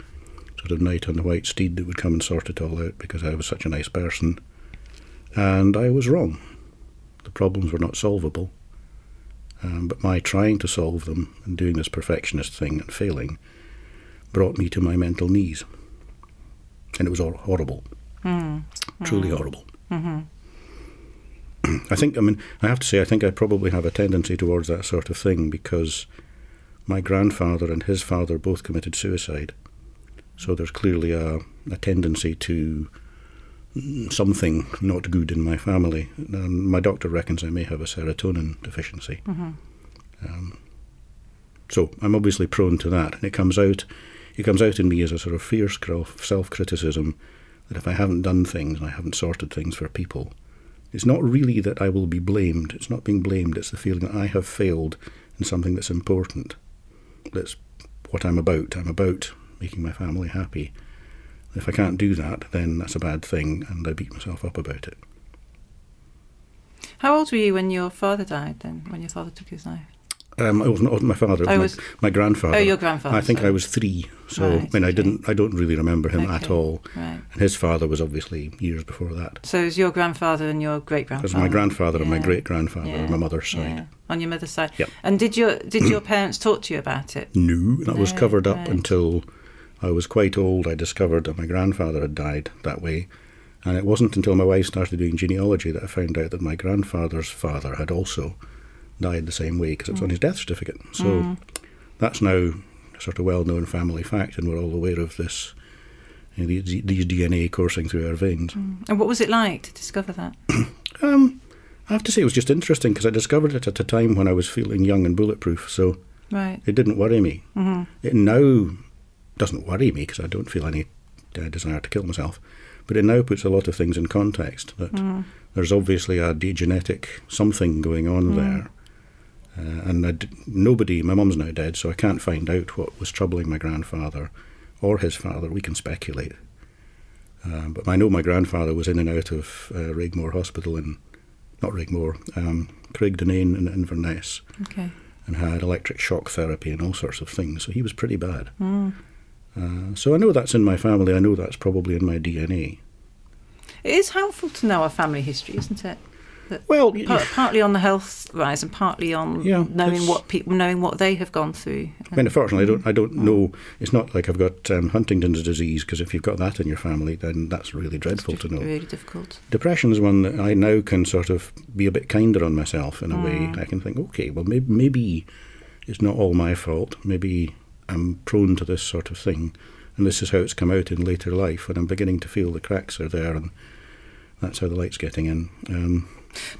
sort of knight on the white steed that would come and sort it all out because I was such a nice person. And I was wrong. The problems were not solvable. Um, but my trying to solve them and doing this perfectionist thing and failing brought me to my mental knees. And it was all horrible. Mm. Truly mm. horrible. Mm-hmm. I think, I mean, I have to say, I think I probably have a tendency towards that sort of thing because my grandfather and his father both committed suicide. So there's clearly a, a tendency to something not good in my family. And my doctor reckons I may have a serotonin deficiency. Mm-hmm. Um, so I'm obviously prone to that, and it comes out. It comes out in me as a sort of fierce self-criticism that if I haven't done things and I haven't sorted things for people, it's not really that I will be blamed. It's not being blamed. It's the feeling that I have failed in something that's important. That's what I'm about. I'm about making my family happy. If I can't do that, then that's a bad thing, and I beat myself up about it. How old were you when your father died? Then, when your father took his life? Um, it wasn't, wasn't my father. It was, was my, my, grandfather. Oh, your grandfather. I think sorry. I was three, so right, I mean, okay. I didn't. I don't really remember him okay. at all. Right. And his father was obviously years before that. So it was your grandfather and your great grandfather. It was my grandfather yeah. and my great grandfather yeah. on my mother's side. Yeah. On your mother's side. Yep. And did your did your parents talk to you about it? No, that no, was covered up right. until I was quite old. I discovered that my grandfather had died that way. And it wasn't until my wife started doing genealogy that I found out that my grandfather's father had also died the same way because it was mm. on his death certificate. So mm. that's now a sort of well known family fact, and we're all aware of this. You know, these, these, DNA coursing through our veins. Mm. And what was it like to discover that? um, I have to say it was just interesting because I discovered it at a time when I was feeling young and bulletproof, so right. it didn't worry me. Mm-hmm. It now doesn't worry me because I don't feel any uh, desire to kill myself. But it now puts a lot of things in context that mm. there's obviously a genetic something going on mm. there. Uh, and nobody, my mum's now dead, so I can't find out what was troubling my grandfather or his father. We can speculate. Um, but I know my grandfather was in and out of uh, Raigmore Hospital in, not Raigmore, um, Craig Dunain in Inverness. Okay. And had electric shock therapy and all sorts of things. So he was pretty bad. Mm. Uh, so I know that's in my family. I know that's probably in my DNA. It is helpful to know our family history, isn't it? Well, part, partly on the health rise and partly on yeah, knowing what people knowing what they have gone through. I mean, unfortunately, I don't. I don't know. It's not like I've got um, Huntington's disease because if you've got that in your family, then that's really dreadful it's to know. Really difficult. Depression is one that I now can sort of be a bit kinder on myself in a mm. way. I can think, okay, well, maybe, maybe it's not all my fault. Maybe I'm prone to this sort of thing, and this is how it's come out in later life. And I'm beginning to feel the cracks are there, and that's how the light's getting in. Um,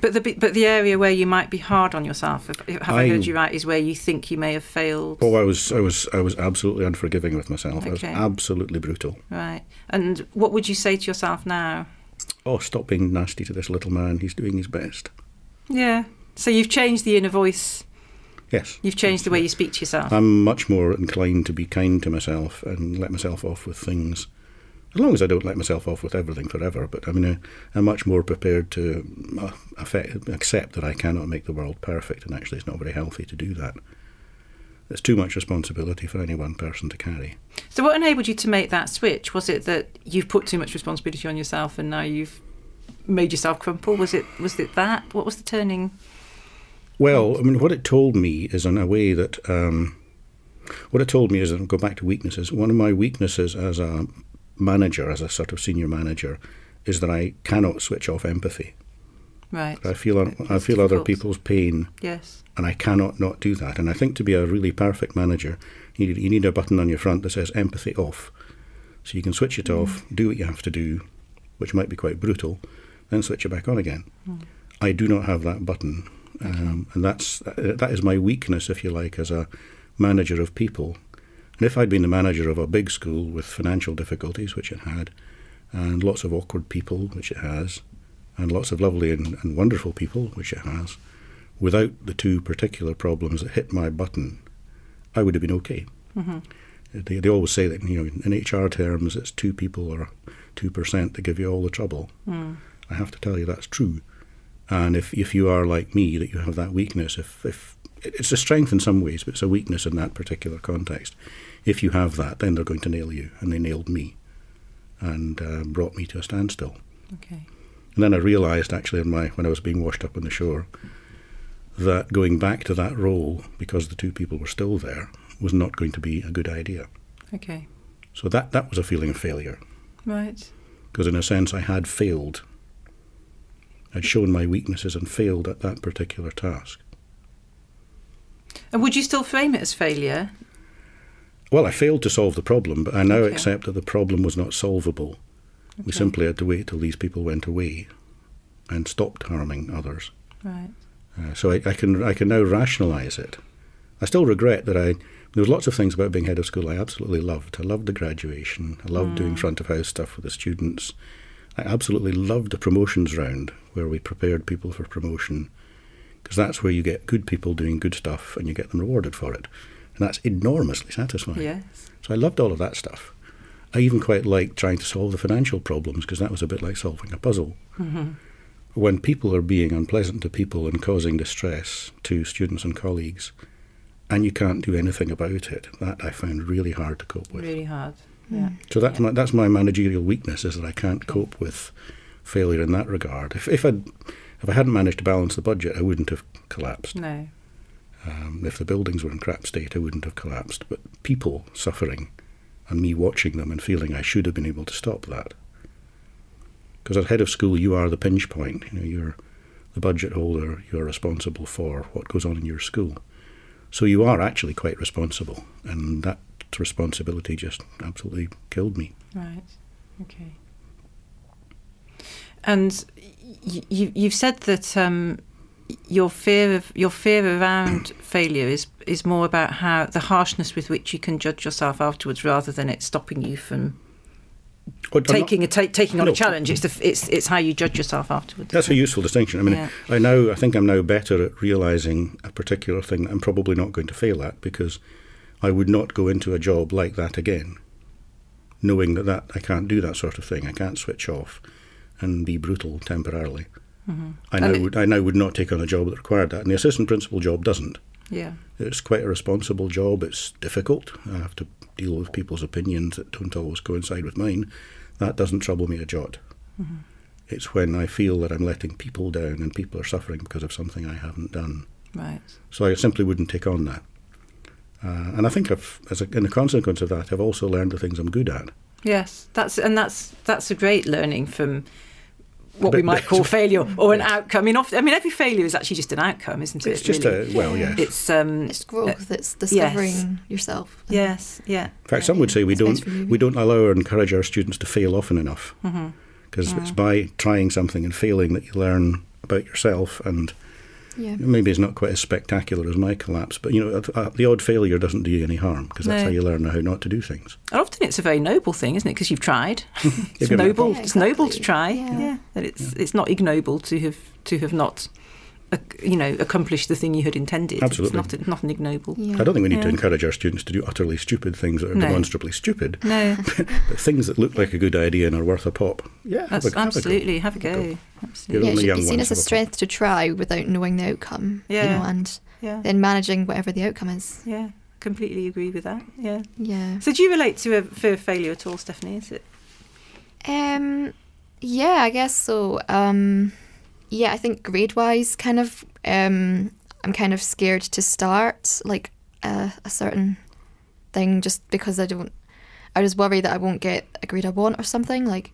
but the but the area where you might be hard on yourself, if, have I, I, heard you right, is where you think you may have failed. Oh, I was I was I was absolutely unforgiving with myself. Okay. I was absolutely brutal. Right. And what would you say to yourself now? Oh, stop being nasty to this little man. He's doing his best. Yeah. So you've changed the inner voice. Yes. You've changed the way you speak to yourself. I'm much more inclined to be kind to myself and let myself off with things as long as I don't let myself off with everything forever. But I mean, I, am much more prepared to uh, affect, accept that I cannot make the world perfect, and actually, it's not very healthy to do that. it's too much responsibility for any one person to carry. So, what enabled you to make that switch? Was it that you've put too much responsibility on yourself and now you've made yourself crumple? Was it was it that? What was the turning? Well, I mean, what it told me is in a way that um, what it told me is, and I'll go back to weaknesses. One of my weaknesses as a manager, as a sort of senior manager, is that I cannot switch off empathy. Right. I feel I It's feel other people's pain, Yes. and I cannot not do that. And I think to be a really perfect manager, you need, you need a button on your front that says empathy off, so you can switch it off, do what you have to do, which might be quite brutal, then switch it back on again. I do not have that button, um, and that's uh, that is my weakness, if you like, as a manager of people. And if I'd been the manager of a big school with financial difficulties, which it had, and lots of awkward people, which it has, and lots of lovely and, and wonderful people, which it has, without the two particular problems that hit my button, I would have been okay. Mm-hmm. They, they always say that you know in HR terms it's two people or two percent that give you all the trouble. Mm. I have to tell you that's true. And if, if you are like me, that you have that weakness, if, if it's a strength in some ways, but it's a weakness in that particular context. If you have that, then they're going to nail you, and they nailed me, and uh, brought me to a standstill. Okay. And then I realised actually in my when I was being washed up on the shore that going back to that role because the two people were still there was not going to be a good idea. Okay. So that that was a feeling of failure Right. because in a sense I had failed. I'd shown my weaknesses and failed at that particular task. And would you still frame it as failure? Well, I failed to solve the problem, but I now Okay. accept that the problem was not solvable. We simply had to wait till these people went away and stopped harming others. Right. Uh, so I, I can I can now rationalise it. I still regret that I there was lots of things about being head of school I absolutely loved. I loved the graduation. I loved doing front of house stuff with the students. I absolutely loved the promotions round where we prepared people for promotion because that's where you get good people doing good stuff and you get them rewarded for it. And that's enormously satisfying. Yes. So I loved all of that stuff. I even quite liked trying to solve the financial problems because that was a bit like solving a puzzle. Mm-hmm. When people are being unpleasant to people and causing distress to students and colleagues, and you can't do anything about it, that I found really hard to cope with. Really hard. Yeah. So that's Yeah. my that's my managerial weakness is that I can't cope with failure in that regard. If if I if I hadn't managed to balance the budget, I wouldn't have collapsed. No. Um, if the buildings were in crap state, I wouldn't have collapsed. But people suffering and me watching them and feeling I should have been able to stop that. Because as head of school, you are the pinch point. You know, you're the budget holder. You're responsible for what goes on in your school. So you are actually quite responsible, and that responsibility just absolutely killed me. Right. Okay. And you, you've said that um, your fear of your fear around failure is is more about how the harshness with which you can judge yourself afterwards, rather than it stopping you from Oh, I'm not- taking a ta- taking on No. a challenge. It's the it's it's how you judge yourself afterwards. That's a useful distinction. I mean, Yeah. I now I think I'm now better at realizing a particular thing that I'm probably not going to fail at because I would not go into a job like that again, knowing that, that I can't do that sort of thing. I can't switch off and be brutal temporarily. I Mm-hmm. And now it- would I now would not take on a job that required that, and the assistant principal job doesn't. Yeah. It's quite a responsible job. It's difficult. I have to deal with people's opinions that don't always coincide with mine. That doesn't trouble me a jot. It's when I feel that I'm letting people down and people are suffering because of something I haven't done. Right. So I simply wouldn't take on that. Uh, and I think I've, as a, in a consequence of that, I've also learned the things I'm good at. Yes. That's and that's that's a great learning from what we might call failure or an outcome. I mean, often, I mean, every failure is actually just an outcome, isn't it? It's just really? a well, yes. It's um. It's growth. Uh, it's discovering yourself. Yes. Yeah. In fact, some would say we It's don't we don't allow or encourage our students to fail often enough mm-hmm. because it's mm-hmm. by trying something and failing that you learn about yourself and Yeah. maybe it's not quite as spectacular as my collapse, but you know, uh, the odd failure doesn't do you any harm because that's No. how you learn how not to do things. And often it's a very noble thing, isn't it? Because you've tried. it's given it a noble. Yeah, It's noble to try. Yeah. Yeah. That it's it's not ignoble to have to have not, you know, accomplish the thing you had intended. Absolutely. It's not not an ignoble. Yeah. I don't think we need to encourage our students to do utterly stupid things that are No. demonstrably stupid, No, but things that look like a good idea and are worth a pop. Yeah, have that's a, have a go. absolutely have a go. You're Absolutely. yeah, it should young be seen as a have a strength to try without knowing the outcome. You Yeah. know, and Yeah. then managing whatever the outcome is. Yeah. completely agree with that. Yeah. Yeah. So do you relate to a fear of failure at all, Stephanie? Is it? Um, yeah, I guess so. Um, yeah, I think grade wise, kind of, um, I'm kind of scared to start like a, a certain thing just because I don't. I just worry that I won't get a grade I want or something. Like,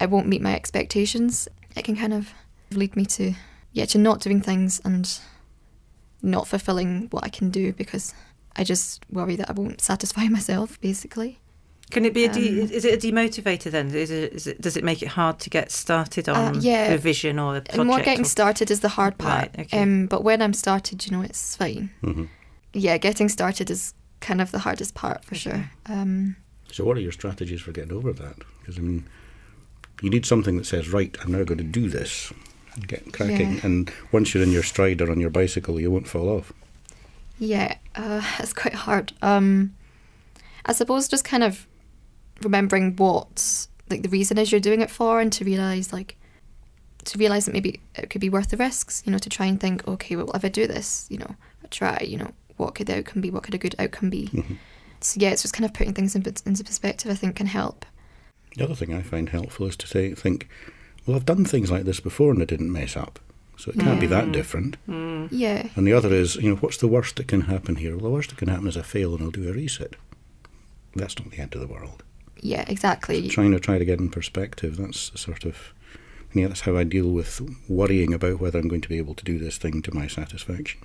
I won't meet my expectations. It can kind of lead me to, yeah, to not doing things and not fulfilling what I can do because I just worry that I won't satisfy myself, basically. Can it be a de- Um, is it a demotivator then? Is it, is it does it make it hard to get started Uh, on yeah. revision or a project? And more getting or- started is the hard part. Right, okay. Um, but when I'm started, you know, it's fine. hmm Yeah, getting started is kind of the hardest part for sure. Um, So, what are your strategies for getting over that? Because I mean, you need something that says, "Right, I'm now going to do this." and Get cracking, Yeah. and once you're in your stride or on your bicycle, you won't fall off. yeah, uh, it's quite hard. Um, I suppose just kind of remembering what like the reason is you're doing it for, and to realize like to realize that maybe it could be worth the risks. You know, to try and think, okay, well, if I do this, you know, I try. You know, what could the outcome be? What could a good outcome be? Mhm. So yeah, it's just kind of putting things in, into perspective. I think can help. The other thing I find helpful is to say, think, "Well, I've done things like this before and it didn't mess up, so it can't be that Mm. different." Mm. Yeah. And the other is, you know, what's the worst that can happen here? Well, the worst that can happen is I fail and I'll do a reset. That's not the end of the world. Yeah, exactly. Trying to try to get in perspective. That's sort of, yeah, that's how I deal with worrying about whether I'm going to be able to do this thing to my satisfaction.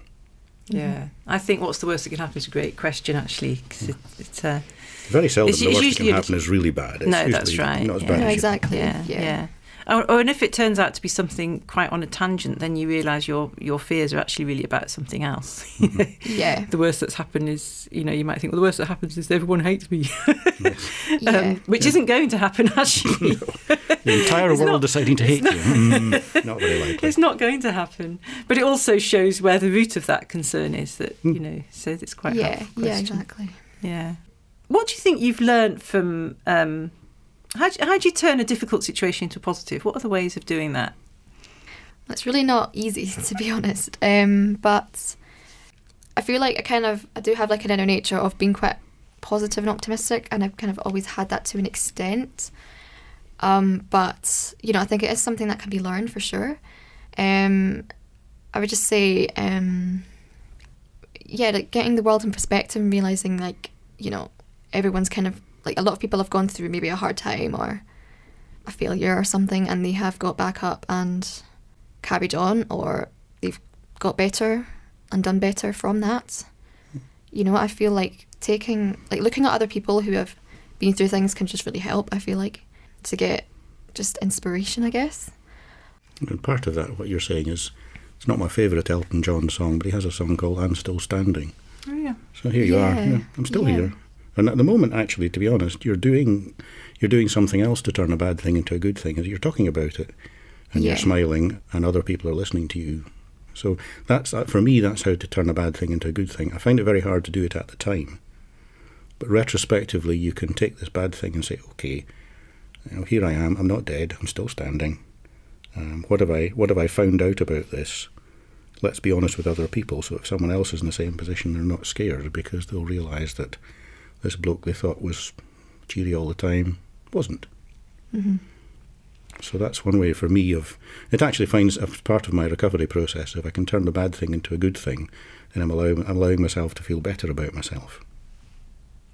Yeah, I think what's the worst that can happen is a great question actually. 'cause it, it's uh, Very seldom It's- the it's worst that usually can a- happen is really bad. It's No, that's right, Not as yeah. bad No, as you- exactly. yeah, Yeah. yeah. Or, or and if it turns out to be something quite on a tangent, then you realise your your fears are actually really about something else. Yeah. the worst that's happened is, you know, you might think, well, the worst that happens is everyone hates me, Yeah. um, which isn't going to happen actually. The entire It's world not- deciding to hate you. Mm, not very likely. It's not going to happen. But it also shows where the root of that concern is that, you know, so it's quite yeah. Yeah. question. Exactly. Yeah. What do you think you've learned from? Um, how how do you turn a difficult situation into a positive? What are the ways of doing that? It's really not easy to be honest. Um, but I feel like I kind of I do have like an inner nature of being quite positive and optimistic, and I've kind of always had that to an extent. Um, but you know, I think it is something that can be learned for sure. Um, I would just say, um, yeah, like getting the world in perspective and realizing, like, you know, everyone's kind of like a lot of people have gone through maybe a hard time or a failure or something, and they have got back up and carried on, or they've got better and done better from that. You know, I feel like taking, like, looking at other people who have been through things can just really help. I feel like to get just inspiration, I guess. And part of that, what you're saying is, it's not my favourite Elton John song, but he has a song called "I'm Still Standing." Oh yeah. So here you are. Yeah, Yeah, I'm still yeah. here. And at the moment, actually, to be honest, you're doing you're doing something else to turn a bad thing into a good thing. You're talking about it, and Yeah. you're smiling, and other people are listening to you. So that's that for me. That's how to turn a bad thing into a good thing. I find it very hard to do it at the time, but retrospectively, you can take this bad thing and say, okay, you know, here I am. I'm not dead. I'm still standing. Um, what have I What have I found out about this? Let's be honest with other people. So if someone else is in the same position, they're not scared because they'll realise that this bloke they thought was cheery all the time wasn't. hmm So that's one way for me of it actually finds as part of my recovery process. If I can turn the bad thing into a good thing, then I'm allowing I'm allowing myself to feel better about myself.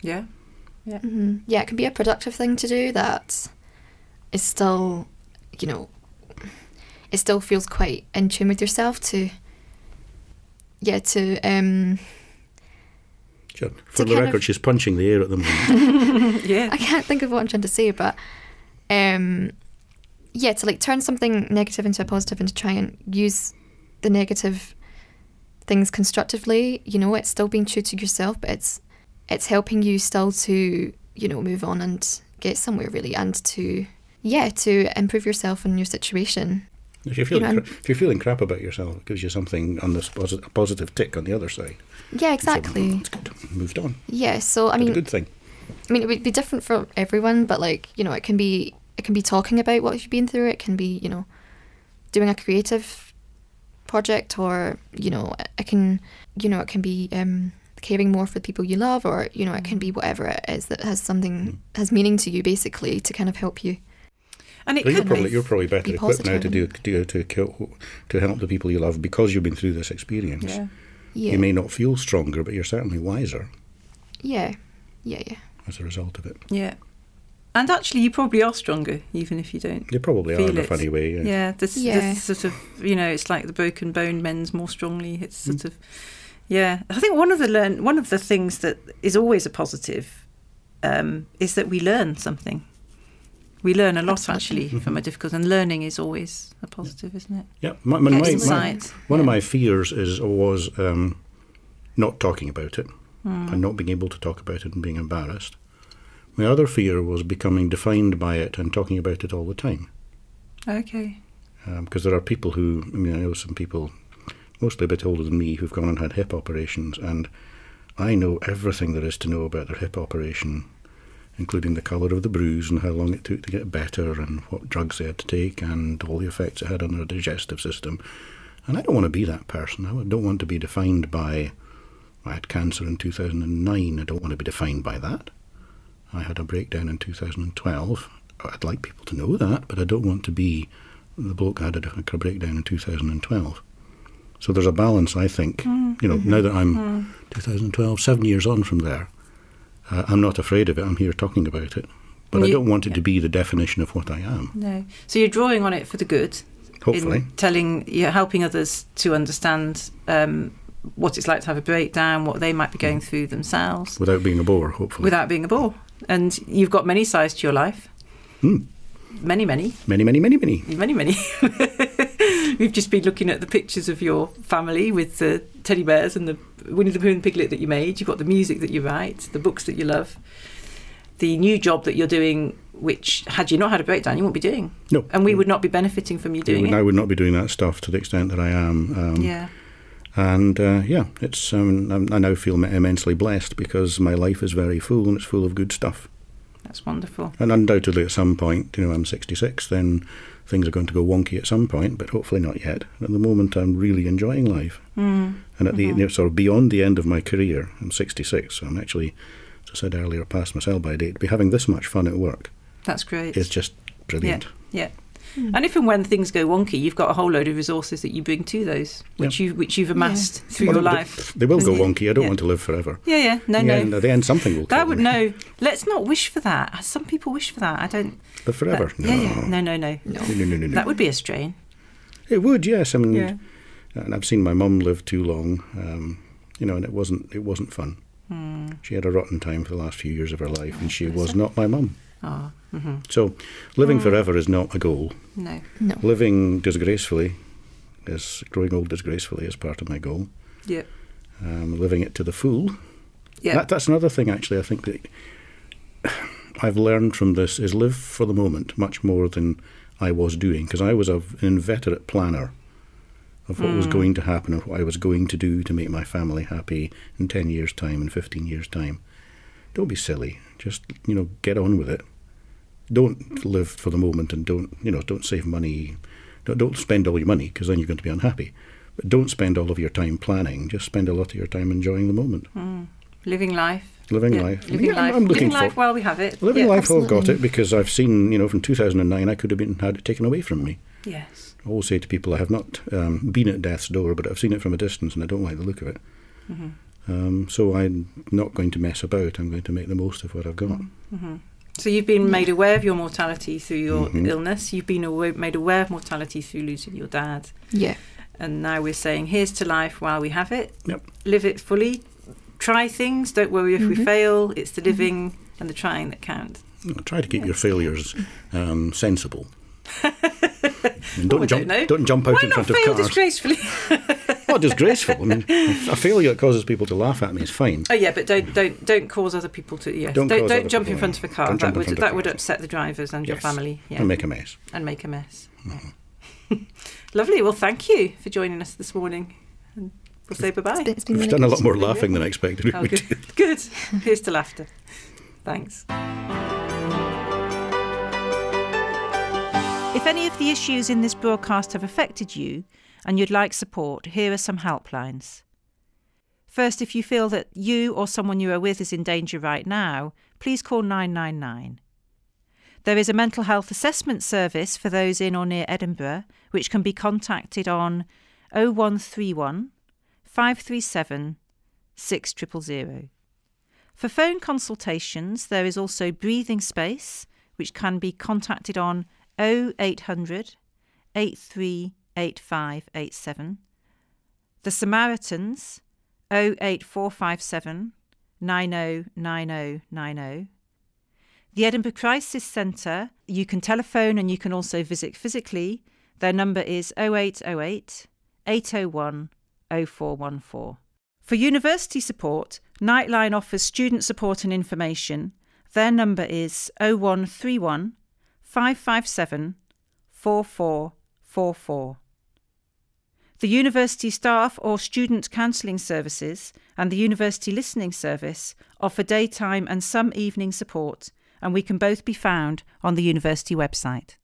Yeah. hmm Yeah, it can be a productive thing to do that is still, you know, it still feels quite in tune with yourself to, yeah, to, um, Sure. For the record, of- she's punching the air at the moment. yeah. I can't think of what I'm trying to say, but, um, yeah, to like turn something negative into a positive and to try and use the negative things constructively, you know, it's still being true to yourself, but it's, it's helping you still to, you know, move on and get somewhere really and to, yeah, to improve yourself and your situation. if you're feeling You know, cra- if you're feeling crap about yourself, it gives you something on this posi- a positive tick on the other side. Yeah, So, exactly. That's good. Moved on. Yeah, so I Did a mean, good thing. I mean, it would be different for everyone, but like you know, it can be it can be talking about what you've been through. It can be you know, doing a creative project, or you know, it can you know, it can be um, caring more for the people you love, or you know, it can be whatever it is that has something has meaning to you, basically, to kind of help you. And it But you're could probably you're probably better be equipped now to do positive to to to help the people you love because you've been through this experience. Yeah. Yeah, You may not feel stronger, but you're certainly wiser yeah, yeah, yeah. as a result of it. Yeah. And actually, you probably are stronger, even if you don't. You probably are Feel in a funny way. Yeah. Yeah, this, Yeah. this sort of, you know, it's like the broken bone mends more strongly. It's sort of, yeah. I think one of the learn, one of the things that is always a positive, um, is that we learn something. We learn a lot Absolutely. actually from a difficult, and learning is always a positive, isn't it? Yeah, my, my, my, my, insight. one of my fears is was um, not talking about it Hmm. and not being able to talk about it and being embarrassed. My other fear was becoming defined by it and talking about it all the time. Okay. Because there are people who, I mean, I know some people, mostly a bit older than me, who've gone and had hip operations, and I know everything there is to know about their hip operation, including the colour of the bruise and how long it took to get better, and what drugs they had to take, and all the effects it had on their digestive system. And I don't want to be that person. I don't want to be defined by, I had cancer in 2009. I don't want to be defined by that. I had a breakdown in 2012. I'd like people to know that, but I don't want to be the bloke who had a, a breakdown in 2012. So there's a balance, I think. Mm, you know, mm-hmm, now that I'm mm. 2012, seven years on from there, uh, I'm not afraid of it. I'm here talking about it. But I don't want it to be the definition of what I am. No. So you're drawing on it for the good. Hopefully. In telling, you're helping others to understand um, what it's like to have a breakdown, what they might be going through themselves, Without being a bore, hopefully. without being a bore. And you've got many sides to your life. Hmm. Many, many, Many, many, many, many. many, many. We've just been looking at the pictures of your family with the teddy bears and the Winnie the Pooh and Piglet that you made. You've got the music that you write, the books that you love, the new job that you're doing, which had you not had a breakdown, you wouldn't be doing. No. And we would not be benefiting from you doing I it. would not be doing that stuff to the extent that I am. Um, Yeah. And uh, yeah, it's um, I now feel immensely blessed because my life is very full and it's full of good stuff. That's wonderful. And undoubtedly, at some point, you know, I'm 66, then things are going to go wonky at some point, but hopefully not yet. At the moment, I'm really enjoying life. Mm. And at the you know, sort of beyond the end of my career, I'm 66, so I'm actually, as I said earlier, past my sell-by date. To be having this much fun at work That's great. It's just brilliant. Yeah. And if and when things go wonky, you've got a whole load of resources that you bring to those, which you which you've amassed through Well, your they- life. They will go wonky. I don't yeah. want to live forever. Yeah, yeah. No, yeah, no. and at the end, something will That would me. no. Let's not wish for that. Some people wish for that. I don't. Live forever? that- no. Yeah, yeah. No, no, no. No. No, no, no, no, no. That would be a strain. It would, yes. I mean, Yeah. and I've seen my mum live too long, um, you know, and it wasn't it wasn't fun. Hmm. She had a rotten time for the last few years of her life, and she was not my mum. Oh, hmm So, living forever is not a goal. no. No. Living disgracefully is growing old disgracefully is part of my goal. Yeah. Um, living it to the full. Yeah. That, that's another thing, actually. I think that I've learned from this is live for the moment much more than I was doing because I was a, an inveterate planner of what was going to happen and what I was going to do to make my family happy in 10 years' time and 15 years' time. Don't be silly. Just, you know, get on with it. Don't live for the moment and don't, you know, don't save money. Don't, don't spend all your money because then you're going to be unhappy. But don't spend all of your time planning. Just spend a lot of your time enjoying the moment. Living life. Living Yeah, life. Living Yeah, I'm- life. I'm looking living life while we have it. Living yeah. life, I've got it because I've seen, you know, from 2009, I could have been had it taken away from me. Yes. I always say to people, I have not um, been at death's door, but I've seen it from a distance, and I don't like the look of it. Mm-hmm. Um, so I'm not going to mess about. I'm going to make the most of what I've got. Mm-hmm. So you've been made aware of your mortality through your Mhm. illness. You've been awa- made aware of mortality through losing your dad. Yeah. And now we're saying, here's to life while we have it. Yep. Live it fully. Try things. Don't worry if we Mhm. fail. It's the living and the trying that count. Try to keep your failures um, sensible. and don't I jump. don't know. jump out Why in not front of fail cars. disgracefully? Not disgraceful. I mean, a failure that causes people to laugh at me is fine. oh yeah, but don't don't don't cause other people to. Yes, Don't don't don't, jump in front of a car. Don't That jump in would front of that would upset the drivers and your family. Yeah. And make a mess. and make a mess. Yeah. Mm-hmm. Lovely. Well, thank you for joining us this morning. And we'll say bye bye. been, it's been We've really done a lot more laughing than I expected. Oh, good. good. Here's to laughter. Thanks. If any of the issues in this broadcast have affected you and you'd like support, here are some helplines. First, if you feel that you or someone you are with is in danger right now, please call 999. There is a mental health assessment service for those in or near Edinburgh, which can be contacted on 0131 537 6000. For phone consultations, there is also breathing space, which can be contacted on 0800 838587. The Samaritans 08457 909090. The Edinburgh Crisis Centre, you can telephone and you can also visit physically. Their number is 0808 801 0414. For university support, Nightline offers student support and information. Their number is 0131 557 4444. The university staff or student counselling services and the university listening service offer daytime and some evening support and we can both be found on the university website.